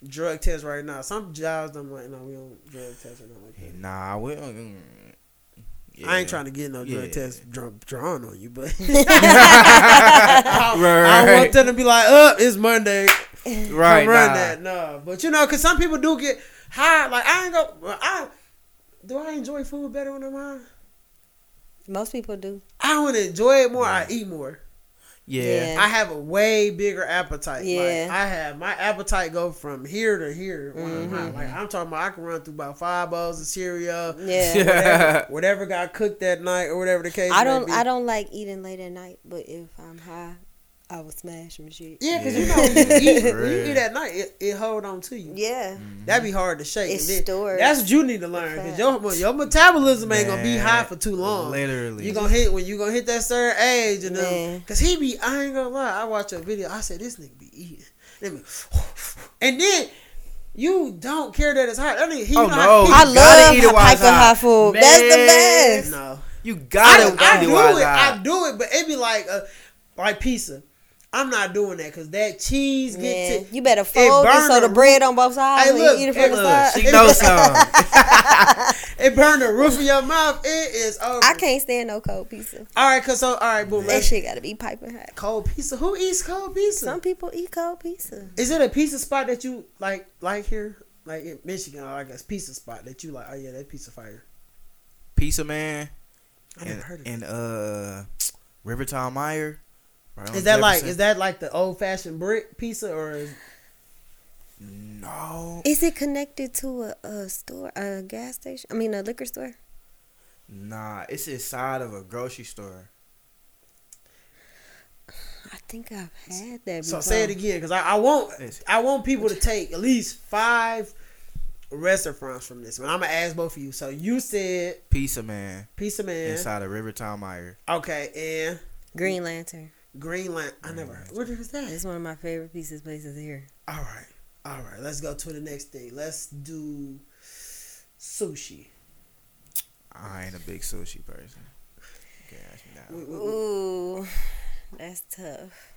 drug test right now. Some jobs I'm like no we don't drug test or nothing like that. Nah, we don't. Mm, I ain't trying to get no drug Yeah. test dra- drawn on you, but Right, [LAUGHS] [LAUGHS] I, I right. want them to be like, "Up, it's Monday." Right, Come run nah. that, no. But you know, cause some people do get high. Like I ain't go. I do. I enjoy food better when I'm high. Most people do. I want to enjoy it more. I eat more. Yeah. Yeah. I have a way bigger appetite. Yeah. Like, I have my appetite go from here to here. when I'm Mm-hmm. high. Like I'm talking about, I can run through about five bowls of cereal. Yeah. [LAUGHS] Whatever, [LAUGHS] whatever got cooked that night or whatever the case. I don't. be. I don't like eating late at night, but if I'm high, I will smash some shit. Yeah, because Yeah. you know when you [LAUGHS] eat, when you eat at night, it, it hold on to you. Yeah. That'd be hard to shake. It's then- stored. That's what you need to learn because your your metabolism ain't gonna be high for too long. Literally. You gonna hit when you gonna hit that certain age you know. cause he be I ain't gonna lie. I watch a video. I said this nigga be eating. They be- [SIGHS] And then you don't care that it's hot. That nigga, he Oh, know no. he- I You gotta eat it love while it's hot. hot food. That's the best. no. You gotta I eat it do it. it's I do it, but it be like a, like pizza. I'm not doing that because that cheese Man, gets to you better fold it, burn so the the bread on both sides Hey, look, you eat it hey, from the look, side. She [LAUGHS] knows some. [LAUGHS] it burn the roof of your mouth. It is over. I can't stand no cold pizza. All right, cause so all right, boom. That shit gotta be piping hot. cold pizza. Who eats cold pizza? Some people eat cold pizza. Is it a pizza spot that you like like here? Like in Michigan, or like a pizza spot that you like, oh yeah, that pizza fire. Pizza Man I never and, heard of it. and uh Rivertown Meijer. Right Is that like is that like the old fashioned brick pizza or is No. Is it connected to a, a store, a gas station? I mean, a liquor store? Nah, it's inside of a grocery store. I think I've had that. so say it again because I, I want I want people to take at least five restaurants from this one. I'm gonna ask both of you. So you said Pizza Man Pizza Man, inside of Rivertown Meijer. okay, and Green Lantern. Greenland. I never. heard. What is that? It's one of my favorite pieces places here. All right, all right. Let's go to the next thing. Let's do sushi. I ain't a big sushi person. Okay, ask me that. Ooh, that's tough.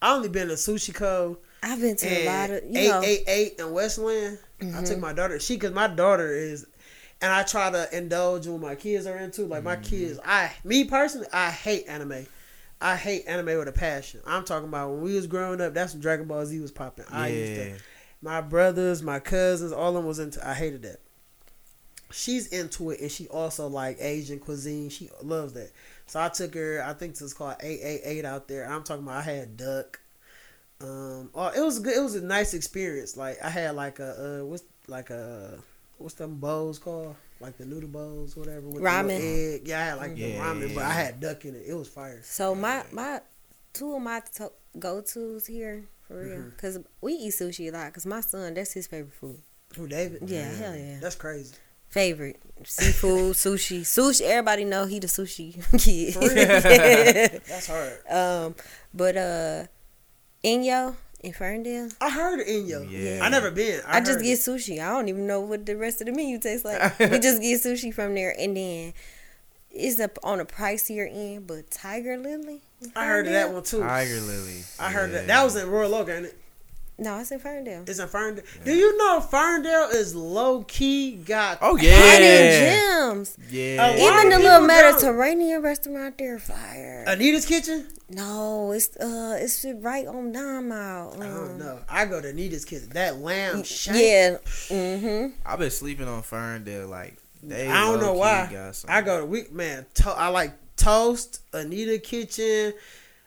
I only been to Sushi Co. I've been to a lot of, and you know, Mm-hmm. eight eight eight in Westland. I took my daughter. She because my daughter is, and I try to indulge in what my kids are into. Like my kids, I me personally, I hate anime. I hate anime with a passion. I'm talking about when we was growing up. That's when Dragon Ball Z was popping. I used to. Yeah. My brothers, my cousins, all of them was into. I hated that. She's into it, and she also like Asian cuisine. She loves that. So I took her. I think it's called eight eight eight out there. I'm talking about. I had duck. Um, oh, it was good. It was a nice experience. Like I had like a uh, what's like a what's them bowls called? Like the noodle bowls, whatever. With the Ramen. egg. Yeah, I had like the ramen, but I had duck in it. It was fire. So my my two of my to- go tos here for real, Mm-hmm. cause we eat sushi a lot. Cause my son, that's his favorite food. Who David? Yeah, hell yeah. That's crazy. Favorite seafood, [LAUGHS] sushi, sushi. Everybody know he the sushi kid. [LAUGHS] For real? That's hard. [LAUGHS] um, but uh, Inyo in Ferndale, I heard of Inyo. Yeah. I never been. I, I, just get it. sushi. I don't even know what the rest of the menu tastes like. [LAUGHS] we just get sushi from there, and then it's up on a pricier end. But Tiger Lily, I heard of that one too. Tiger Lily. I heard Yeah. that. That was in Royal Oak, ain't it? No, it's in Ferndale. It's in Ferndale. Do you know Ferndale is low key got Oh Hidden yeah. gems. Yeah. Even the people little don't. Mediterranean restaurant there, fire. Anita's Kitchen? no, it's uh, it's right on Nine Mile. I don't Um, know. I go to Anita's Kitchen. That lamb shank. Yeah. Mm-hmm. I've been sleeping on Ferndale like they I don't know low-key why. got I go to week man. To- I like toast. Anita Kitchen.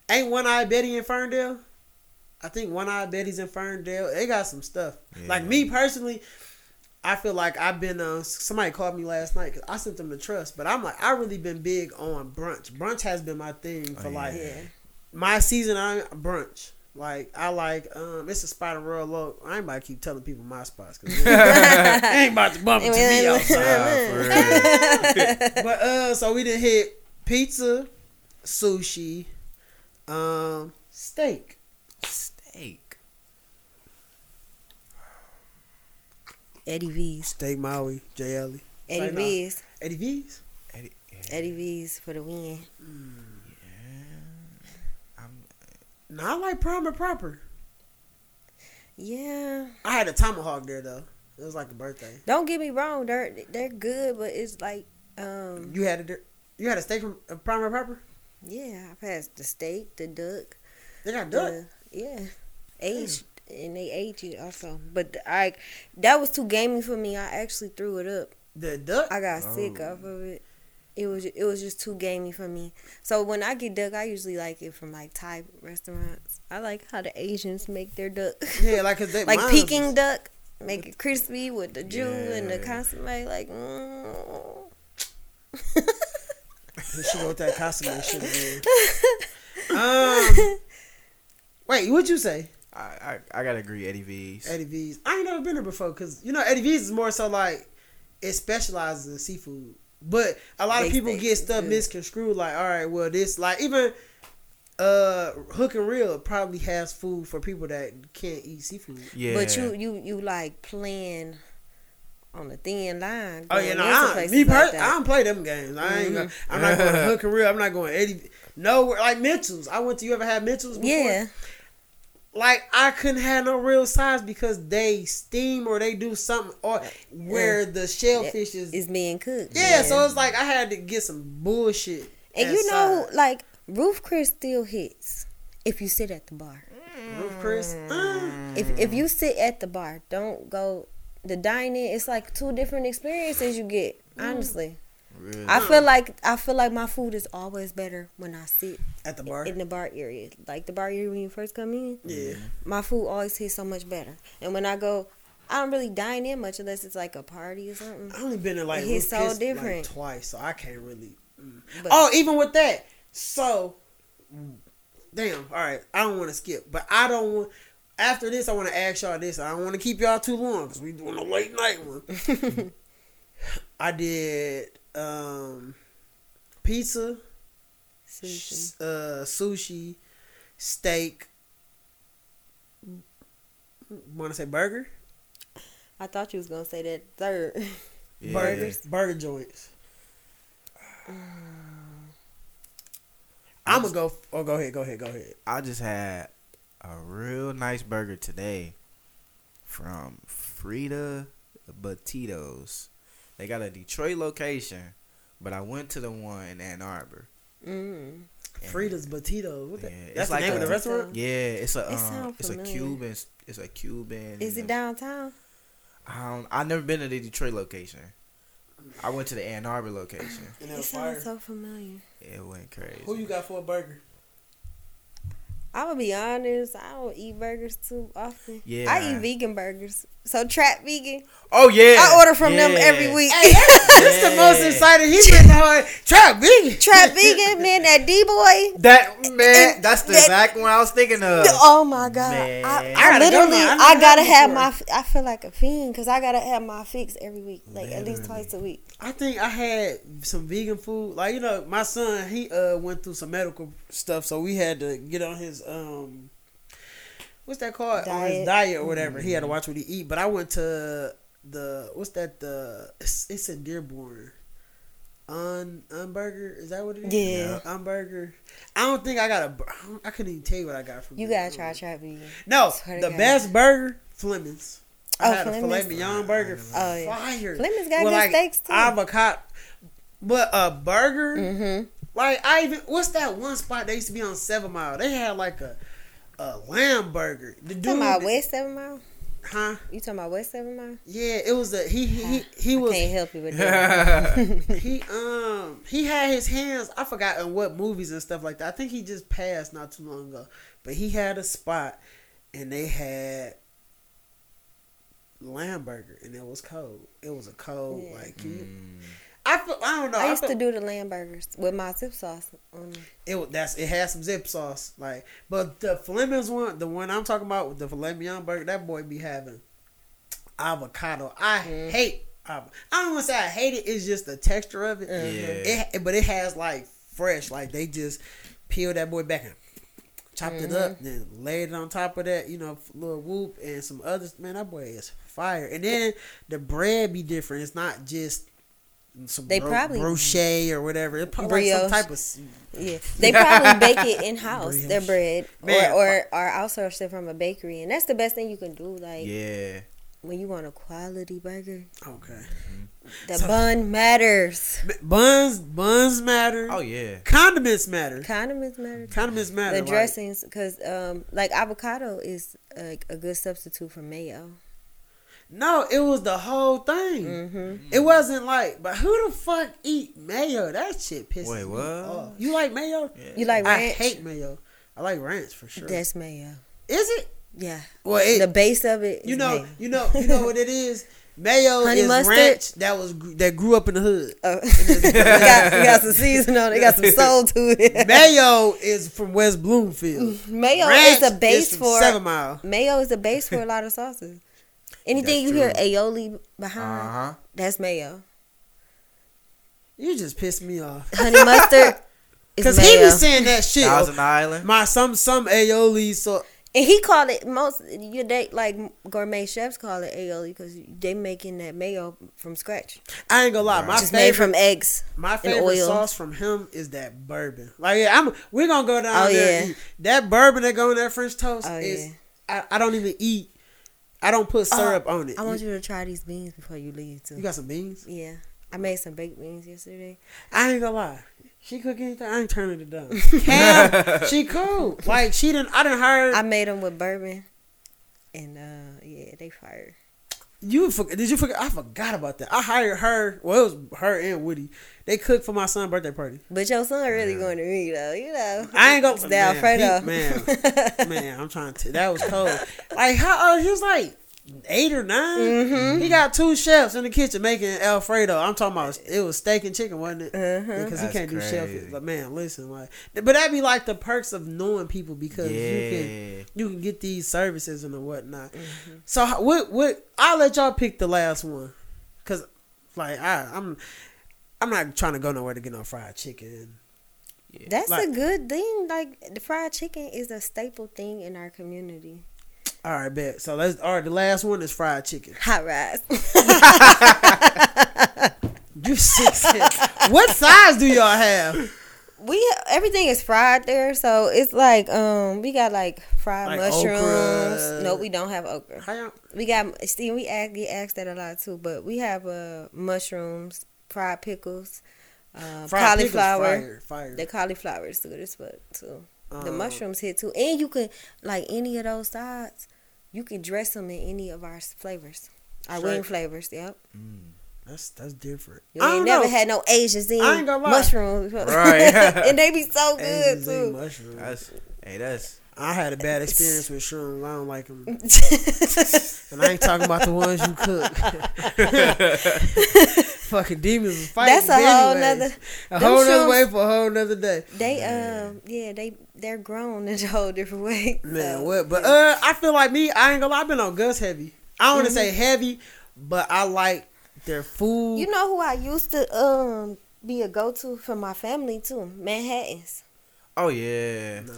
Ain't One Eye Betty in Ferndale? I think One Eye Betty's in Ferndale. They got some stuff. Like me personally, I feel like I've been. Uh, somebody called me last night because I sent them the trust, but I'm like I really been big on brunch. Brunch has been my thing for Oh, yeah. like Yeah. my season. I brunch. Like I like um, it's a spot in Royal Oak. I ain't about to keep telling people my spots because I [LAUGHS] [LAUGHS] ain't about to bump into me outside. [LAUGHS] Nah, for real. but uh, so we didn't hit pizza, sushi, um, steak. Steak. Eddie V's. Steak Maui, J. Ellie. Eddie Say no. V's. Eddie V's. Eddie, yeah. Eddie V's for the win. Yeah. I'm, No, I like prime and proper. Yeah. I had a tomahawk there though. It was like a birthday. Don't get me wrong, they're they're good, but it's like um You had a you had a steak from uh, prime and proper. yeah, I've had the steak, the duck, They got duck. the yeah, aged and they ate it also. But I that was too gamey for me. I actually threw it up The duck. I got sick Oh. off of it. It was it was just too gamey for me. So when I get duck, I usually like it from like Thai restaurants. I like how the Asians make their duck, Yeah, like 'cause [LAUGHS] they like mine's Peking was- duck, make it crispy with the jus and the consomme. Like, mm. She go with that consomme shit again. [LAUGHS] Um, wait, what'd you say? I, I I gotta agree, Eddie V's. Eddie V's. I ain't never been there before because you know Eddie V's is more so like it specializes in seafood. But a lot of people think get stuff good. misconstrued. Like, all right, well, this like even uh Hook and Reel probably has food for people that can't eat seafood. Yeah, but you you you like playing on the thin line. Oh yeah, no, into I, places me like per- that. I don't play them games. I ain't. Gonna, Mm-hmm. I'm not going to Hook and Reel. I'm not going Eddie. No, like Mitchell's. I went to. You ever had Mitchell's? Before? yeah, like I couldn't have no real size because they steam or they do something or where the shellfish is. it's being cooked. yeah, so it's like I had to get some bullshit. and you know, like Ruth's Chris still hits if you sit at the bar. Ruth's Chris. Uh, If if you sit at the bar, don't go the dining. It's like two different experiences you get. Honestly, Really? I feel like I feel like my food is always better when I sit at the bar. in the bar area. Like the bar area when you first come in, Yeah. my food always tastes so much better. And when I go, I don't really dine in much unless it's like a party or something. I've only been in like It Roof hits so Chris, like, different. twice, so I can't really. mm. But- oh, even with that, so damn. All right, I don't want to skip, but I don't want. After this, I want to ask y'all this. I don't want to keep y'all too long because we doing a late night one. [LAUGHS] I did um pizza, Sushi. uh, sushi, steak. Want to say burger? I thought you was gonna say that third. Yeah. Burgers, burger joints. I'm gonna go. Oh, go ahead. Go ahead. Go ahead. I just had a real nice burger today from Frita Batidos. They got a Detroit location, but I went to the one in Ann Arbor. Mm. Frita's Batidos. What the, Yeah, that's it's the like name of the a- restaurant. Yeah, it's a um, sound it's a. Cuban. It's a Cuban. Is it downtown? Um, I've never been to the Detroit location. I went to the Ann Arbor location. And it It was sounds so familiar. It went crazy. Who you got for a burger? I'm gonna be honest. I don't eat burgers too often. Yeah. I eat vegan burgers. So trap vegan. Oh yeah, I order from them every week. Hey, that's, that's the most Yeah. excited he's been on. Trap vegan. trap vegan, man. That D boy. That man, And that's the that- exact one I was thinking of. Oh my god! Man. I, I I, gotta go literally. I I, gotta have my. I feel like a fiend because I gotta have my fix every week, like at least twice a week. I think I had some vegan food. Like you know, my son he uh went through some medical stuff, so we had to get on his um, what's that called? On his Diet. diet or whatever. He had to watch what he eat. But I went to the what's that? The it's, it's in Dearborn. Un Unburger is that what it is? Yeah. Unburger. I don't think I got a. bur- I, don't- I couldn't even tell you what I got from. You there. gotta try trap vegan. No, the God. best burger, Fleming's. I Oh, had a filet Fleming's. mignon burger. Oh, yeah. Fire. Fleming's got With, good like, steaks too. Avocado. But a burger, Mm-hmm. like I even what's that one spot they used to be on Seven Mile? They had like a a lamb burger. The dude, Talking about West Seven Mile. huh? You talking about West Seven Mile? Yeah, it was a he he he, he I was can't help you with that. [LAUGHS] he [LAUGHS] um he had his hands. I forgot in what movies and stuff like that. I think he just passed not too long ago. But he had a spot, and they had lamb burger, and it was cold. It was a cold Yeah. like you, Mm. I feel, I don't know. I used feel, to do the lamb burgers with my zip sauce on them. it. That's it has some zip sauce like, but the Fleming's one, the one I'm talking about with the filet mignon burger, that boy be having avocado. I Mm. hate. avo- I don't want to say I hate it. It's just the texture of it. Yeah. It, but it has like fresh, like they just peel that boy back and chopped it up, Mm-hmm. then laid it on top of that, you know, little whoop and some others. Man, that boy is fire. And then the bread be different. It's not just some They bro- probably- brochet or whatever. It's probably like some type of. Yeah, [LAUGHS] they probably bake it in house. Their bread, Man, or or or outsource it from a bakery, and that's the best thing you can do. Like Yeah. when you want a quality burger, Okay. the So- bun matters. B- Buns, buns matter. Oh yeah. Condiments matter. Condiments matter. Condiments matter. The like- dressings, because um, like avocado is like a good substitute for mayo. No, it was the whole thing. Mm-hmm. It wasn't like, but who the fuck eat mayo? That shit pisses Wait, me off. You like mayo? You like I ranch? hate mayo. I like ranch for sure. That's mayo. Is it? Yeah. Well, it, the base of it. you know, mayo. you know, you know what it is. [LAUGHS] Mayo Honey is mustard? ranch that was that grew up in the hood. Oh. we, [LAUGHS] got, we got some season on it. Got some soul to it. [LAUGHS] Mayo is from West Bloomfield. Mayo Ranch is a base from for Seven Mile. mayo is a base for a lot of sauces. Anything you hear true. aioli behind, Uh huh. that's mayo. You just pissed me off [LAUGHS] Honey mustard [LAUGHS] is because he mayo. be saying that shit. Thousand Island. My some some aioli so and he called it most. You they like gourmet chefs call it aioli because they making that mayo from scratch, I ain't gonna lie. My just made from eggs. My and favorite oil. sauce from him is that bourbon. Like yeah, I'm we're gonna go down Oh, there. yeah. That bourbon that go in that French toast Oh, is yeah. I, I don't even eat. I don't put syrup on it. I want you, you to try these beans before you leave too. you got some beans? yeah, I made some baked beans yesterday. I ain't gonna lie. She cook anything, I ain't turning it down. [LAUGHS] Cam, [LAUGHS] she cool. Like she didn't. I didn't heard I made them with bourbon, and uh yeah, they fire. You. For, did you forget? I forgot about that. I hired her. Well, it was her and Woody. They cooked for my son's birthday party. But your son really going to me though, you know. I ain't gonna. It's the man, Alfredo. he- man, man, I'm trying to. That was cold. [LAUGHS] Like how? Uh, he was like eight or 9 Mm-hmm. He got two chefs in the kitchen making Alfredo. I'm talking about it was steak and chicken, wasn't it? Uh-huh. Because he can't do chef. But man, listen, like, but that'd be like the perks of knowing people because you can you can get these services and whatnot. Mm-hmm. So what? What? I'll let y'all pick the last one, cause like I, I'm. I'm not trying to go nowhere to get no fried chicken. That's Like- a good thing. Like the fried chicken is a staple thing in our community. All right, bet. So let's. All right, the last one is fried chicken. [LAUGHS] Hot rice. You sick. what size do y'all have? we everything is fried there, so it's like um we got like fried Like mushrooms. okra. No, we don't have okra. We got see we ask, get asked that a lot too, but we have uh mushrooms, fried pickles, uh, Fried pickles cauliflower. Fire. fire. The cauliflower is good as fuck too. the Um, mushrooms hit too, and you can like any of those sides. You can dress them in any of our flavors, our wing flavors. Yep. Mm, that's that's different. You I ain't never know. had no Asians in I ain't gonna lie. mushrooms, [LAUGHS] Right. and they be so [LAUGHS] good Asians too. mushrooms. That's hey, that's I had a bad experience with shrooms. I don't like them. [LAUGHS] And I ain't talking about the ones you cook. Fucking demons was fighting. That's a whole anyways. nother. A them whole nother shrooms- way for a whole nother day. They um yeah they they're grown in a whole different way. Man, what? But uh, I feel like me. I ain't gonna lie. I've been on Gus heavy. I don't want to Mm-hmm. say heavy, but I like their food. you know who I used to um be a go to for my family too, Manhattan's. oh yeah. Nah.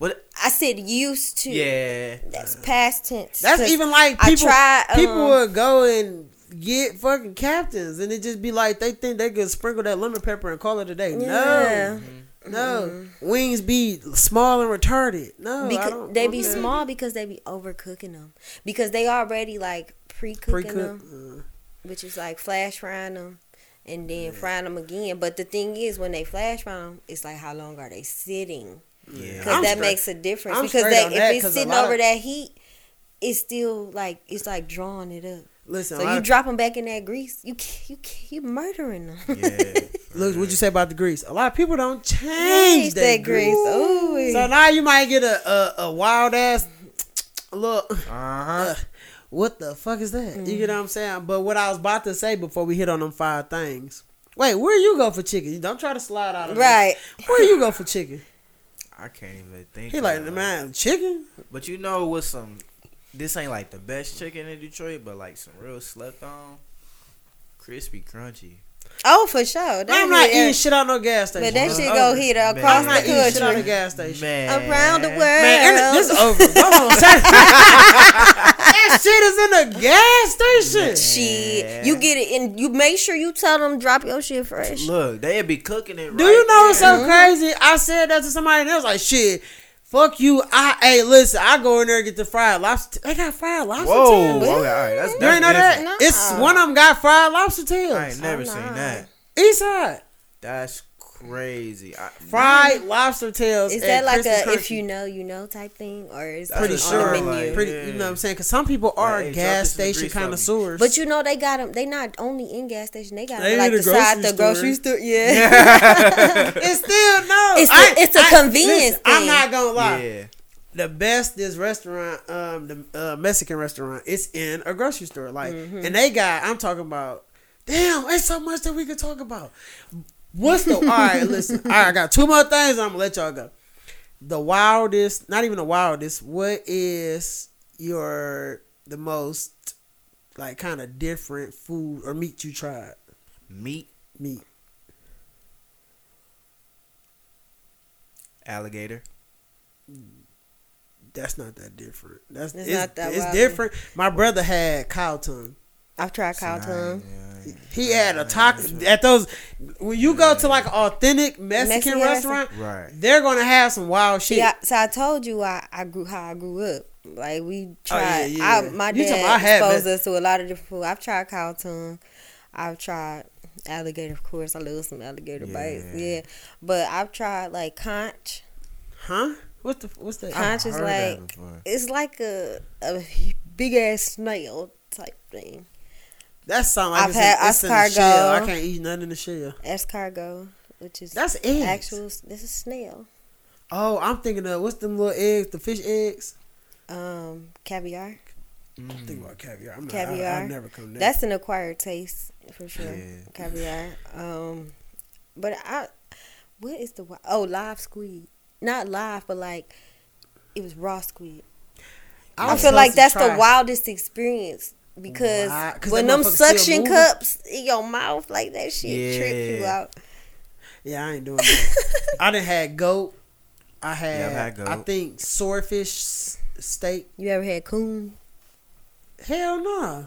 But I said used to. Yeah. That's past tense. That's even like I people. tried, people um, would go and get fucking captains, and it just be like they think they could sprinkle that lemon pepper and call it a day. Yeah. No, no. Wings be small and retarded. No, Because they be that. small because they be overcooking them because they already like pre-cooking them, Uh, which is like flash frying them and then frying them again. But the thing is, when they flash fry them, it's like how long are they sitting? Yeah. Because that straight- makes a difference. I'm because they, on if that, it's 'cause sitting over of- that heat, it's still like it's like drawing it up. Listen, So I- you drop them back in that grease, you you you murdering them. Yeah. [LAUGHS] look what you say about the grease. A lot of people don't change Change that, that grease. grease. Ooh. So now you might get a a, a wild ass [TSK] look. Uh huh. Uh, what the fuck is that? Mm. You get what I'm saying? But what I was about to say before we hit on them five things. Wait, where you go for chicken? Don't try to slide out of this. right. Where you go for chicken? I can't even think. He like, of it. man, chicken? But you know what's some? This ain't like the best chicken in Detroit, but like some real slept on, crispy, crunchy. Oh, for sure. That I'm not hit- eating shit out no gas station. But that It's shit over. go hit Man. across I'm the not eating shit out country. of gas station. Man, Around the world. Man, and this over. Go [LAUGHS] that shit is in a gas station. Shit, you get it, and you make sure you tell them drop your shit fresh. Look, they be cooking it. Do right you know what's there. so mm-hmm. crazy? I said that to somebody and they was like, shit. Fuck you! I hey, listen. I go in there and get the fried lobster. They got fried lobster Whoa. tails. Okay, all right. That's, You that's ain't know that? different. It's one of them got fried lobster tails. I ain't never seen nah. that. East side. That's crazy. I, Fried lobster tails. Is that like Crispy a if you know you know type thing, or is it Pretty on sure, the menu? like- pretty, Yeah. you know what I'm saying? Because some people are Like, gas drop this in the station grease for me. connoisseurs. But you know they got them. They not only in gas station. They got They them like the the side grocery the grocery store. store. Yeah. [LAUGHS] it's still no. It's a- I- it's a I- convenience I'm not gonna lie. yeah. The best this restaurant, um, the uh, Mexican restaurant, it's in a grocery store. Like, Mm-hmm. and they got. I'm talking about. Damn, it's so much that we could talk about. What's the all right? Listen, all right, I got two more things. I'm gonna let y'all go. The wildest, not even the wildest. What is your the most like kind of different food or meat you tried? Meat, Meat. alligator. That's not that different. That's It's it's, not that it's wild. different. My brother had cow tongue. I've tried cow tongue. Yeah. He had a taco at those. When you go to like an authentic Mexican, Mexican restaurant, Right. they're gonna have some wild shit. Yeah, so I told you I, I grew how I grew up. Like we oh, tried. Oh, yeah, I, yeah. my You talking about I dad exposed that- us to a lot of different food. I've tried cow tongue. I've tried alligator. Of course, I love some alligator bites. Yeah. Yeah, but I've tried like conch. huh? What's the what's that? Conch is heard like before. it's like a a big ass snail type thing. That sound like I've it's, had in, it's in the shell. I can't eat nothing in the shell. Escargot, which is That's eggs. actual. This is snail. Oh, I'm thinking of what's them little eggs? The fish eggs. Um, caviar. I'm thinking about caviar. I'm not, Caviar. I, I've never come there. That's an acquired taste for sure. Yeah. Caviar. Um, but I, what is the oh live squid? Not live, but like it was raw squid. I, was feel like that's the wildest experience because Why? 'Cause when them suction cups in your mouth like that shit trip you out. Yeah, I ain't doing that. [LAUGHS] I didn't had goat. I had, Yeah, I've had goat. I think swordfish steak. You ever had coon? Hell no. I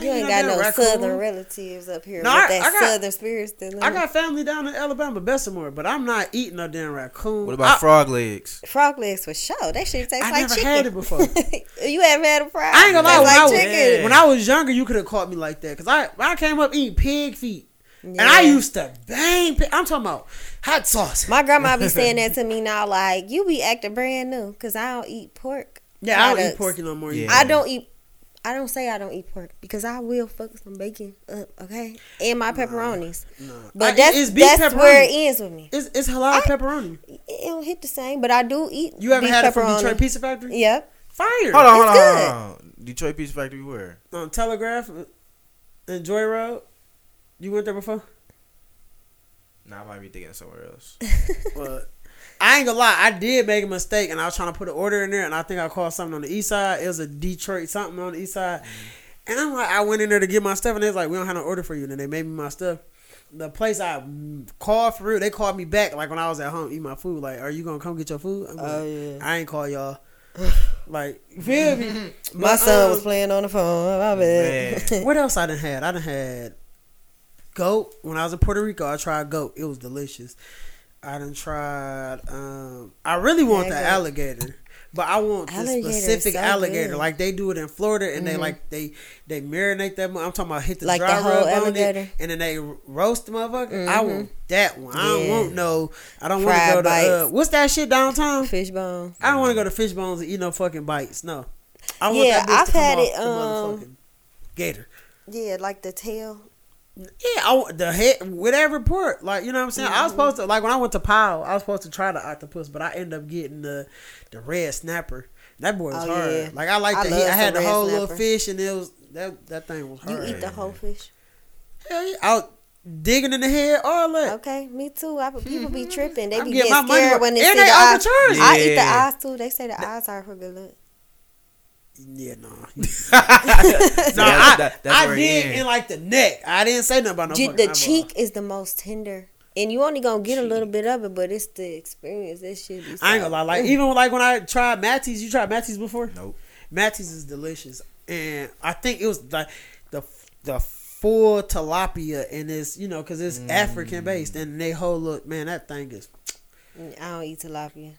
You ain't got no raccoon. southern relatives up here No, with I- that I got- southern spirit still. in I got family down in Alabama, Bessemer, but I'm not eating no damn raccoon. What about I, frog legs? frog legs for sure. That shit tastes I like never chicken. had it before. [LAUGHS] you haven't had a frog? I ain't gonna lie. Tastes When, I was, chicken. when I was younger, you could have caught me like that because I I came up eating pig feet, and I used to bang. Pig. I'm talking about hot sauce. My grandma be saying [LAUGHS] that to me now, like you be acting brand new because I don't eat pork. yeah, I don't eat pork no more. Yeah. I don't eat. I don't say I don't eat pork because I will fuck some bacon up, okay, and my pepperonis. No. But I- that's it's beef that's pepperoni. where it ends with me. It's it's halal pepperoni. It don't hit the same, but I do eat. You ever beef had it from pepperoni. Detroit Pizza Factory? Yep. Fire. Hold on, hold on, It's hold on. Detroit Pizza Factory where? On Telegraph and Joy Road. You went there before? Nah, I might be thinking of somewhere else. [LAUGHS] Well, I ain't gonna lie, I did make a mistake, and I was trying to put an order in there, and I think I called something on the east side. It was a Detroit something on the east side, and I'm like, I went in there to get my stuff, and they was like, we don't have no order for you, and then they made me my stuff. The place I called for real, they called me back like when I was at home eating my food. Like, are you gonna come get your food? I'm like, Oh, yeah. I ain't call y'all. [SIGHS] like, feel me? [LAUGHS] My But, son um, was playing on the phone. My bad. What else I done had? I done had goat. When I was in Puerto Rico, I tried goat. It was delicious. I done tried. Um, I really want Yeah, the alligator, but I want the Alligator specific so alligator. good. Like they do it in Florida, and they Mhm. like they they marinate that. I'm talking about hit the Like the dry whole rub on it, and then they roast the motherfucker. I Mhm. want that one. I don't Yeah. want no. I don't want to go to uh, what's that shit downtown. Fishbone. I don't want to go to Fishbone's and eat no fucking bites. No, I want Yeah, that I've had it, the um, motherfucking gator. Yeah, like the tail. Yeah, I, the head with every port. Like you know what I'm saying. I Mm-hmm. was supposed to like when I went to Powell, I was supposed to try the octopus, but I ended up getting the the red snapper. That boy was Oh, hard. yeah. Like I like I the love. I had some the red whole little fish, and it was that that thing was hard. You eat the whole fish? Hell yeah, out digging in the head, all that. Okay, me too. I, people be [LAUGHS] tripping. They I'm be getting getting money scared when they And see they the eyes. overcharge. I eat the Yeah. eyes too. They say the eyes are for good luck. Yeah, no, no. Yeah, I, that- that's I where did ends. in like the neck. I didn't say nothing about no. Ju- the eyeball. cheek is the most tender, and you only gonna get a little bit of it, but it's the experience. That shit be. I ain't gonna lie. Like Mm. even like when I tried Matty's, you tried Matty's before? Nope. Matty's is delicious, and I think it was like the the full tilapia, and it's you know because it's African based, and they whole look man that thing is. I don't eat tilapia.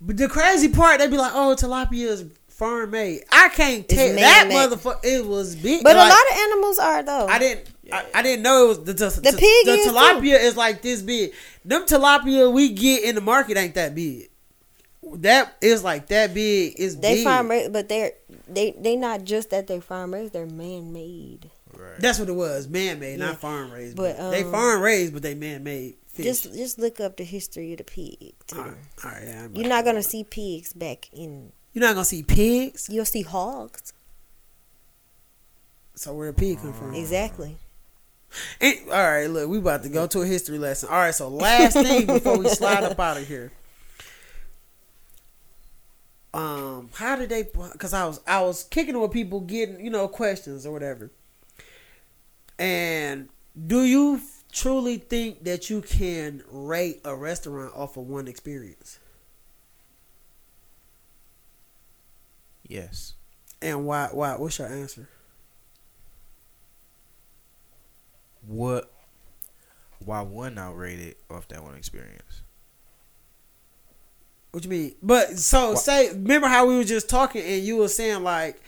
But the crazy part, they'd be like, oh tilapia is farm made. I can't It's tell that motherfucker. It was big, But like, a lot of animals are though. I didn't. I, I didn't know it was the the, The pig the is, too. tilapia is like this big. Them tilapia we get in the market ain't that big. That is like that big. Is They big. farm raised, but they're they they not just that they farm raised. They're man made. Right. That's what it was. Man made, Yeah. not farm raised. But, But, they um, farm raised, but they man made fish. Just just look up the history of the pig. Too. all right, all right. yeah, I'm You're not gonna see pigs back in. You're not gonna see pigs. You'll see hogs. So where the pig come from? Exactly. And- all right, look, we about to go to a history lesson. All right, so last thing before we slide up out of here. Um, how did they? Because I was I was kicking with people getting you know questions or whatever. And do you truly think that you can rate a restaurant off of one experience? Yes. And why? Why? What's your answer? What? Why wouldn't I rate it off that one experience? What you mean? But so Wha- say, remember how we were just talking and you were saying like,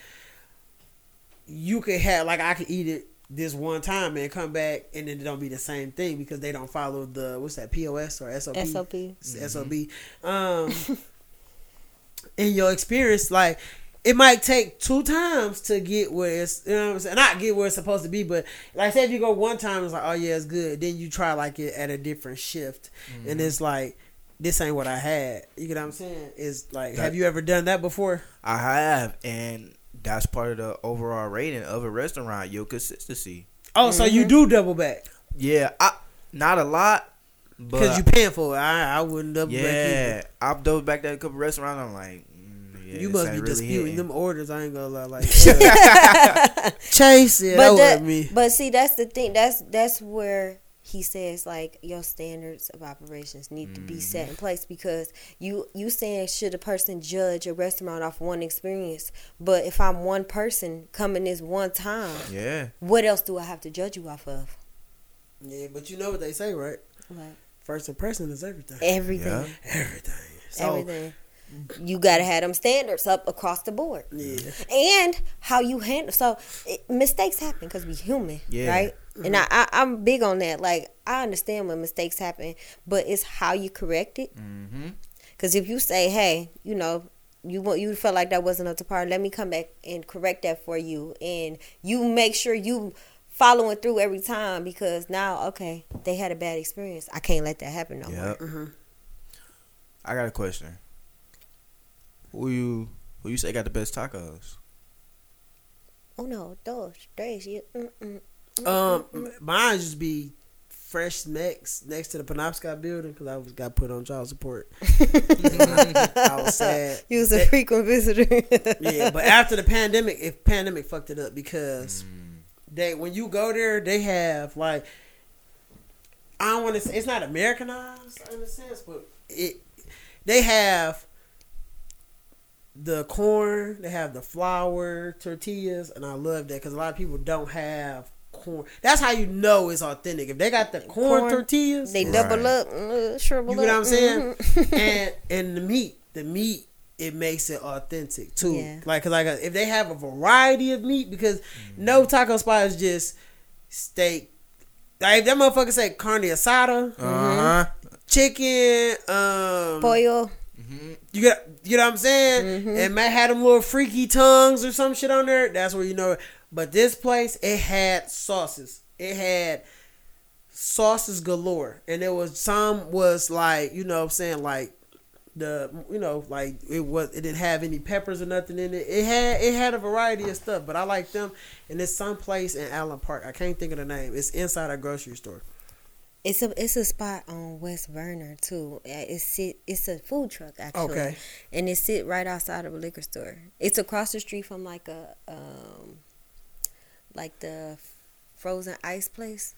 you could have like I could eat it this one time and come back and then it don't be the same thing because they don't follow the what's that POS or SOP? SOP. It's SOB. Um, [LAUGHS] in your experience, like it might take two times to get where it's you know what I'm saying, not get where it's supposed to be, but like say if you go one time, it's like oh yeah, it's good. Then you try like it at a different shift, and mm-hmm. it's like this ain't what I had. You get what I'm saying? Is like, That- have you ever done that before? I have, and that's part of the overall rating of a restaurant. Your consistency. Oh, so you mm-hmm. do double back Yeah, I not a lot, because you paying for it. I I wouldn't double back. yeah, I've double back at a couple restaurants. I'm like, yeah, you must be really disputing hitting. them orders. I ain't gonna lie, like [LAUGHS] uh, [LAUGHS] Chase. Yeah, that but that, wasn't me. but see, that's the thing. That's that's where he says like your standards of operations need to be set in place because you you saying should a person judge a restaurant off one experience, but if I'm one person coming this one time, Yeah, what else do I have to judge you off of? Yeah, but you know what they say, right? Like First impression is everything. everything, Yeah. Everything. So, everything. You gotta have them standards up across the board. Yeah. and how you handle so it, mistakes happen because we human Yeah. right and I, I i'm big on that like i understand when mistakes happen but it's how you correct it mm-hmm. because if you say hey you know you want you felt like that wasn't up to par let me come back and correct that for you and you make sure you following through every time because now okay they had a bad experience i can't let that happen no more Mm-hmm. I got a question. Who you who you say got the best tacos? oh no those days yeah mm-mm. Um, mm, mm. mine just be fresh next next to the Penobscot building because I was got put on child support. [LAUGHS] I was sad. you was a frequent visitor [LAUGHS] Yeah, but after the pandemic, if pandemic fucked it up because mm. they when you go there, they have like I don't want to say it's not Americanized in a sense, but it they have the corn, they have the flour tortillas, and I love that because a lot of people don't have corn. That's how you know it's authentic. If they got the corn, Corn, tortillas, They Right. double up, uh, shrivel you know what. I'm saying? mhm. and [LAUGHS] and the meat, the meat, it makes it authentic too. Yeah. Like, cause like if they have a variety of meat, because no taco spot is just steak. Like if that motherfucker say carne asada, Uh huh. chicken, um, Pollo. You get you know what I'm saying, Mhm. and Matt had them little freaky tongues or some shit on there. That's where you know. it. But this place, it had sauces. It had sauces galore, and there was some was like you know what I'm saying like the you know like it was it didn't have any peppers or nothing in it. It had it had a variety of stuff, but I like them. And it's some place in Allen Park. I can't think of the name. It's inside a grocery store. It's a it's a spot on West Vernor too. Uh, It's sit it's a food truck actually. Okay. And it sit right outside of a liquor store. It's across the street from like a um like the frozen ice place.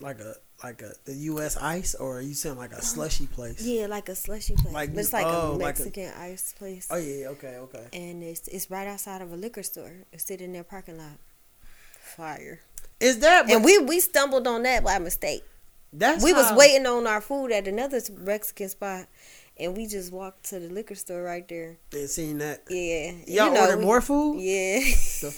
Like a like a the U.S. ice, or are you saying like a slushy place? Yeah, like a slushy place. Like- it's like oh, a like a- Mexican ice place. Oh yeah, okay, okay. And it's it's right outside of a liquor store. It's sitting in their parking lot. Fire. Is that? And we we stumbled on that by mistake. That's we was waiting on our food at another Mexican spot, and we just walked to the liquor store right there. and seen that. Yeah, Y'all you know, ordered we- more food? Yeah, [LAUGHS]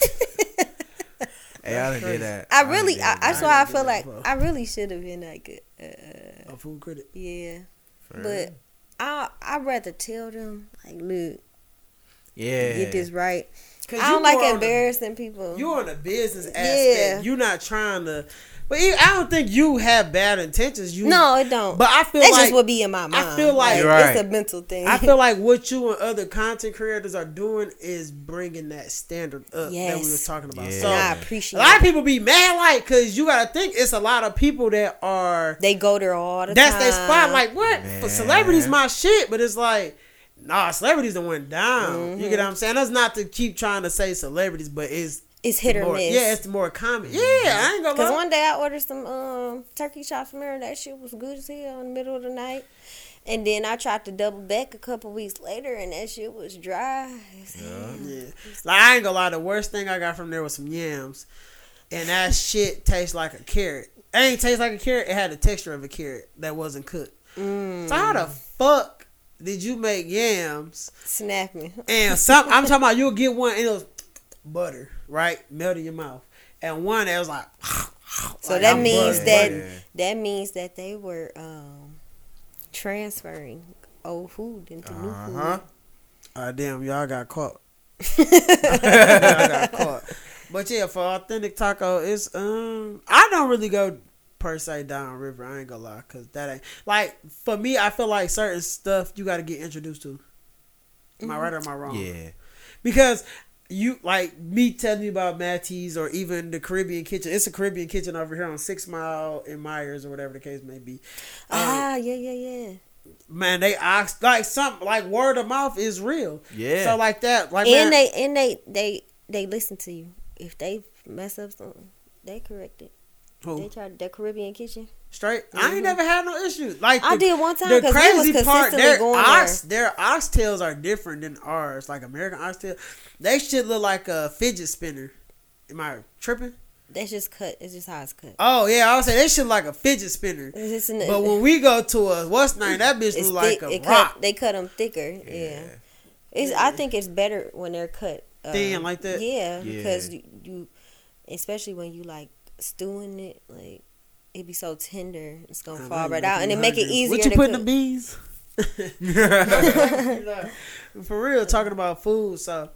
Hey, I done crazy. did that. I really, did I, that. that's I why I feel like before. I really should have been like, uh, A food critic. yeah. For But real. I I rather tell them like, look, yeah, get this right. 'Cause I don't like more on the- embarrassing people. You're on a business aspect. Yeah. You're not trying to. But I don't think you have bad intentions. You no, it don't. But I feel That's like just what be in my mind. feel like- You're right. it's a mental thing. I feel like what you and other content creators are doing is bringing that standard up that we were talking about. Yeah. So and I a appreciate. A lot of people be mad, like, cause you gotta think it's a lot of people that are They go there all the that's time. That's their spot. Like, what for celebrities, my shit. But it's like, nah, celebrities that went down. You get mm-hmm. what I'm saying? That's not to keep trying to say celebrities, but it's it's hit or more, miss. yeah, it's more common. Yeah, I ain't gonna Cause lie. one day I ordered some um turkey chops from her and that shit was good as hell in the middle of the night. And then I tried to double back a couple weeks later and that shit was dry. as hell. Yeah. Like I ain't gonna lie, the worst thing I got from there was some yams. And that shit tastes like a carrot. It ain't taste like a carrot, it had the texture of a carrot that wasn't cooked. Mm, So how the fuck did you make yams snap me. and some I'm talking about you'll get one and it was butter, right? Melt in your mouth. And one that was like [SIGHS] So like, that I'm means butter, that butter. that means that they were um transferring old food into new Uh-huh. food. Ah damn, y'all got caught. [LAUGHS] y'all got caught. But yeah, for authentic taco, it's um I don't really go per se down river. I ain't gonna lie, cause that ain't like for me. I feel like certain stuff you got to get introduced to. Am I right or am I wrong? Yeah, Because you like me telling you about Mattie's or even the Caribbean Kitchen. It's a Caribbean Kitchen over here on Six Mile in Meyers or whatever the case may be. Um, Ah, yeah, yeah, yeah. man, they ask like some like word of mouth is real. yeah. So like that, like and man, they and they they they listen to you. If they mess up something, they correct it. Who? They tried the Caribbean kitchen. straight. I ain't never had no issues. Like I the- did one time The because we was crazy part, their ox, there. their oxtails are different than ours. Like American oxtail, they should look like a fidget spinner. Am I tripping? That's just cut. It's just how it's cut. Oh yeah, I would say they should like a fidget spinner. An, But when we go to a what's name, that bitch it's look like a rock. cut. They cut them thicker. Yeah. It's. I think it's better when they're cut uh, Thin like that? Yeah, Yeah. because you, you, especially when you like stewing it, like it'd be so tender, it's gonna I fall right out, and it make it easier. What you to put in the bees? [LAUGHS] [LAUGHS] For real, talking about food. So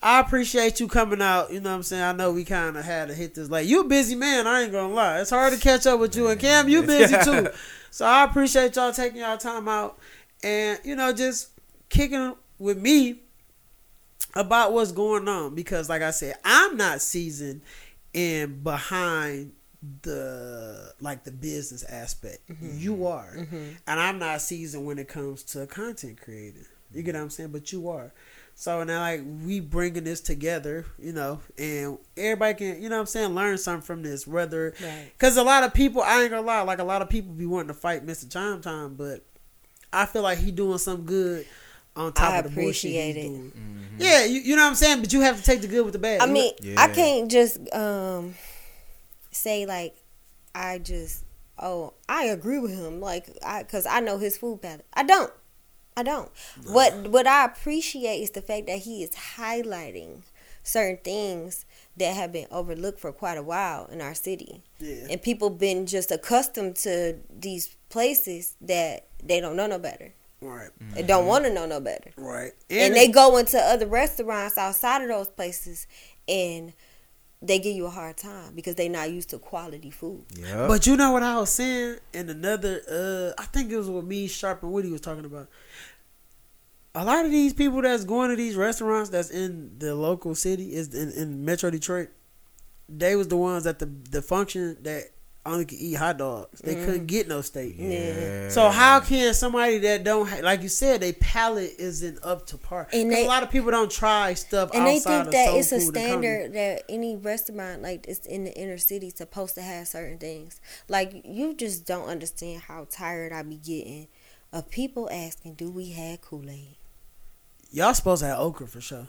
I appreciate you coming out. You know what I'm saying? I know we kind of had to hit this Like, You a busy man. I ain't gonna lie. It's hard to catch up with you and Kam. You busy too. [LAUGHS] So I appreciate y'all taking y'all time out and you know just kicking with me about what's going on because like I said, I'm not seasoned in behind the like the business aspect. Mm-hmm. You are. Mm-hmm. And I'm not seasoned when it comes to content creating. You get what I'm saying? But you are. So now like we bringing this together, you know, and everybody can, you know what I'm saying, learn something from this. Whether Right. because a lot of people, I ain't gonna lie, like a lot of people be wanting to fight Mr. Chime Time, but I feel like he doing something good on top I of the bullshit appreciate he's it. doing. Mm-hmm. Yeah, you, you know what I'm saying, but you have to take the good with the bad. I You mean, Yeah. I can't just um say like I just oh I agree with him like I because I know his food pattern. I don't. I don't. What what I appreciate is the fact that he is highlighting certain things that have been overlooked for quite a while in our city, yeah. and people been just accustomed to these places that they don't know no better. Right, They don't want to know no better right, and they go into other restaurants outside of those places and they give you a hard time because they're not used to quality food. Yeah. But you know what I was saying in another uh I think it was what me, Sharp and Woody was talking about. A lot of these people that's going to these restaurants that's in the local city is in, in Metro Detroit. They was the ones at the the function that only could eat hot dogs. They couldn't mm. get no steak. yeah. So how can somebody that don't ha- like you said, they palate isn't up to par? And they- a lot of people don't try stuff And they think that it's a food and comedy. standard that any restaurant like it's in the inner city supposed to have certain things. Like you just don't understand how tired I be getting of people asking, "Do we have Kool Aid Y'all supposed to have okra for sure.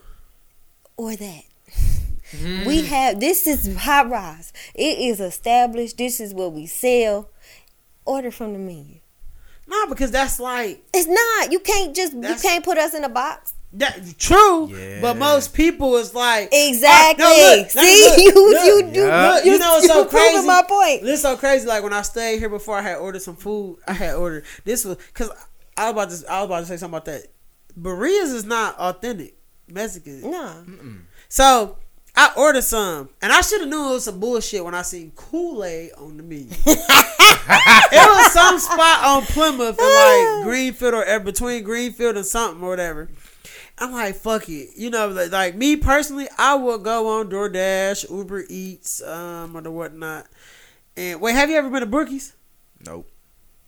or that?" We have this is hot rise. It is established. This is what we sell. Order from the menu. No, because that's like It's not. You can't just you can't put us in a box. That true, Yeah. but most people is like Exactly. Ah, no, look, See, look, you look, you look, you Yeah. Look, you know what's you so crazy? my point. This so crazy. Like when I stayed here before, I had ordered some food. I had ordered this was because I was about to I was about to say something about that. Birria's is not authentic Mexican. No. So I ordered some, and I should have knew it was some bullshit when I seen Kool Aid on the menu. [LAUGHS] it was some spot on Plymouth and like Greenfield or between Greenfield and something or whatever. I'm like, fuck it. You know, like, like me personally, I would go on DoorDash, Uber Eats, um, or the whatnot. And wait, have you ever been to Brookies? Nope.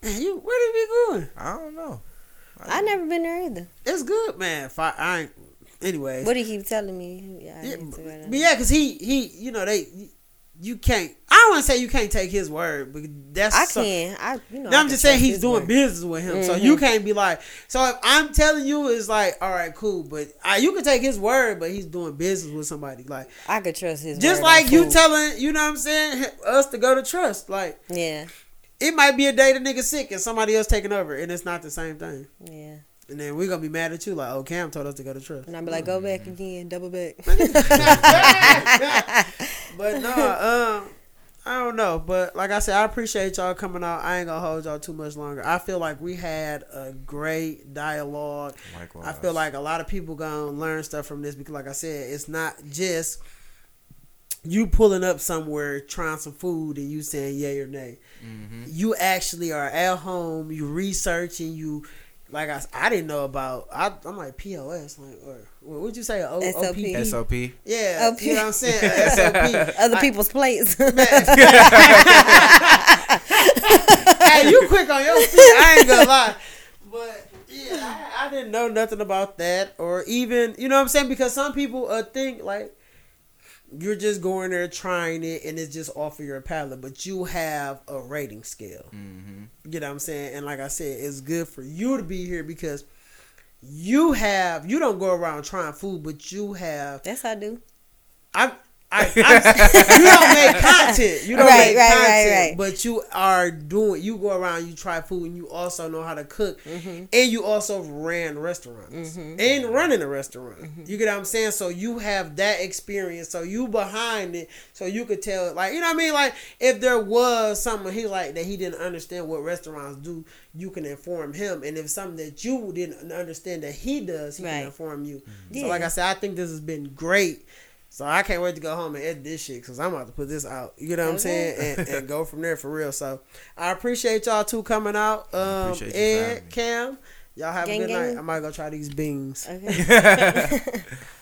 Man, you where did we going? I don't know. I never been there either. It's good, man. I, I ain't. Anyways, What do you keep telling me? Yeah, Yeah, need to go there. but yeah, cause he he you know they you can't. I don't want to say you can't take his word, but that's I so- can. I you know. I I'm just saying he's doing word. business with him, so you Mhm. can't be like. So if I'm telling you, it's like, all right, cool, but uh, you can take his word, but he's doing business with somebody, like I could trust his. just like you food. telling, you know what I'm saying, us to go to trust. Like Yeah, it might be a day the nigga sick and somebody else taking over, and it's not the same thing. yeah. And then we're gonna be mad at you, like, oh, Kam told us to go to trust. And I'd be like, go back again, double back. [LAUGHS] [LAUGHS] but no, um, I don't know. But like I said, I appreciate y'all coming out. I ain't gonna hold y'all too much longer. I feel like we had a great dialogue. Likewise. I feel like a lot of people gonna learn stuff from this because, like I said, it's not just you pulling up somewhere trying some food and you saying yay or nay. Mhm. You actually are at home. You researching. You like I, I didn't know about. I, I'm like POS. Like or what would you say? O, SOP. OPP? SOP. Yeah, OP. you know what I'm saying. [LAUGHS] SOP. Other I- people's plates. [LAUGHS] [LAUGHS] hey, you quick on your feet. I ain't gonna lie. But yeah, I, I didn't know nothing about that, or even you know what I'm saying because some people uh, think like you're just going there trying it and it's just off of your palate, but you have a rating scale. Mm-hmm. You know what I'm saying? And like I said, it's good for you to be here because you have you don't go around trying food, but you have Yes, I do. I, I, you don't make content. You don't Right, make right, content, right, right. but you are doing. You go around, you try food, and you also know how to cook, Mm-hmm. and you also ran restaurants and running a restaurant. Mm-hmm. You get what I'm saying? So you have that experience. So you behind it, so you could tell, like you know what I mean. Like if there was something he like that he didn't understand what restaurants do, you can inform him. And if something that you didn't understand that he does, he can inform you. So like I said, I think this has been great. So I can't wait to go home and edit this shit because I'm about to put this out. You know what I'm saying? And, and go from there for real. So I appreciate y'all two coming out. Um, Appreciate you for having Ed. Kam, y'all have Gang, a good gang. night. I might go try these beans. Okay. [LAUGHS] [LAUGHS]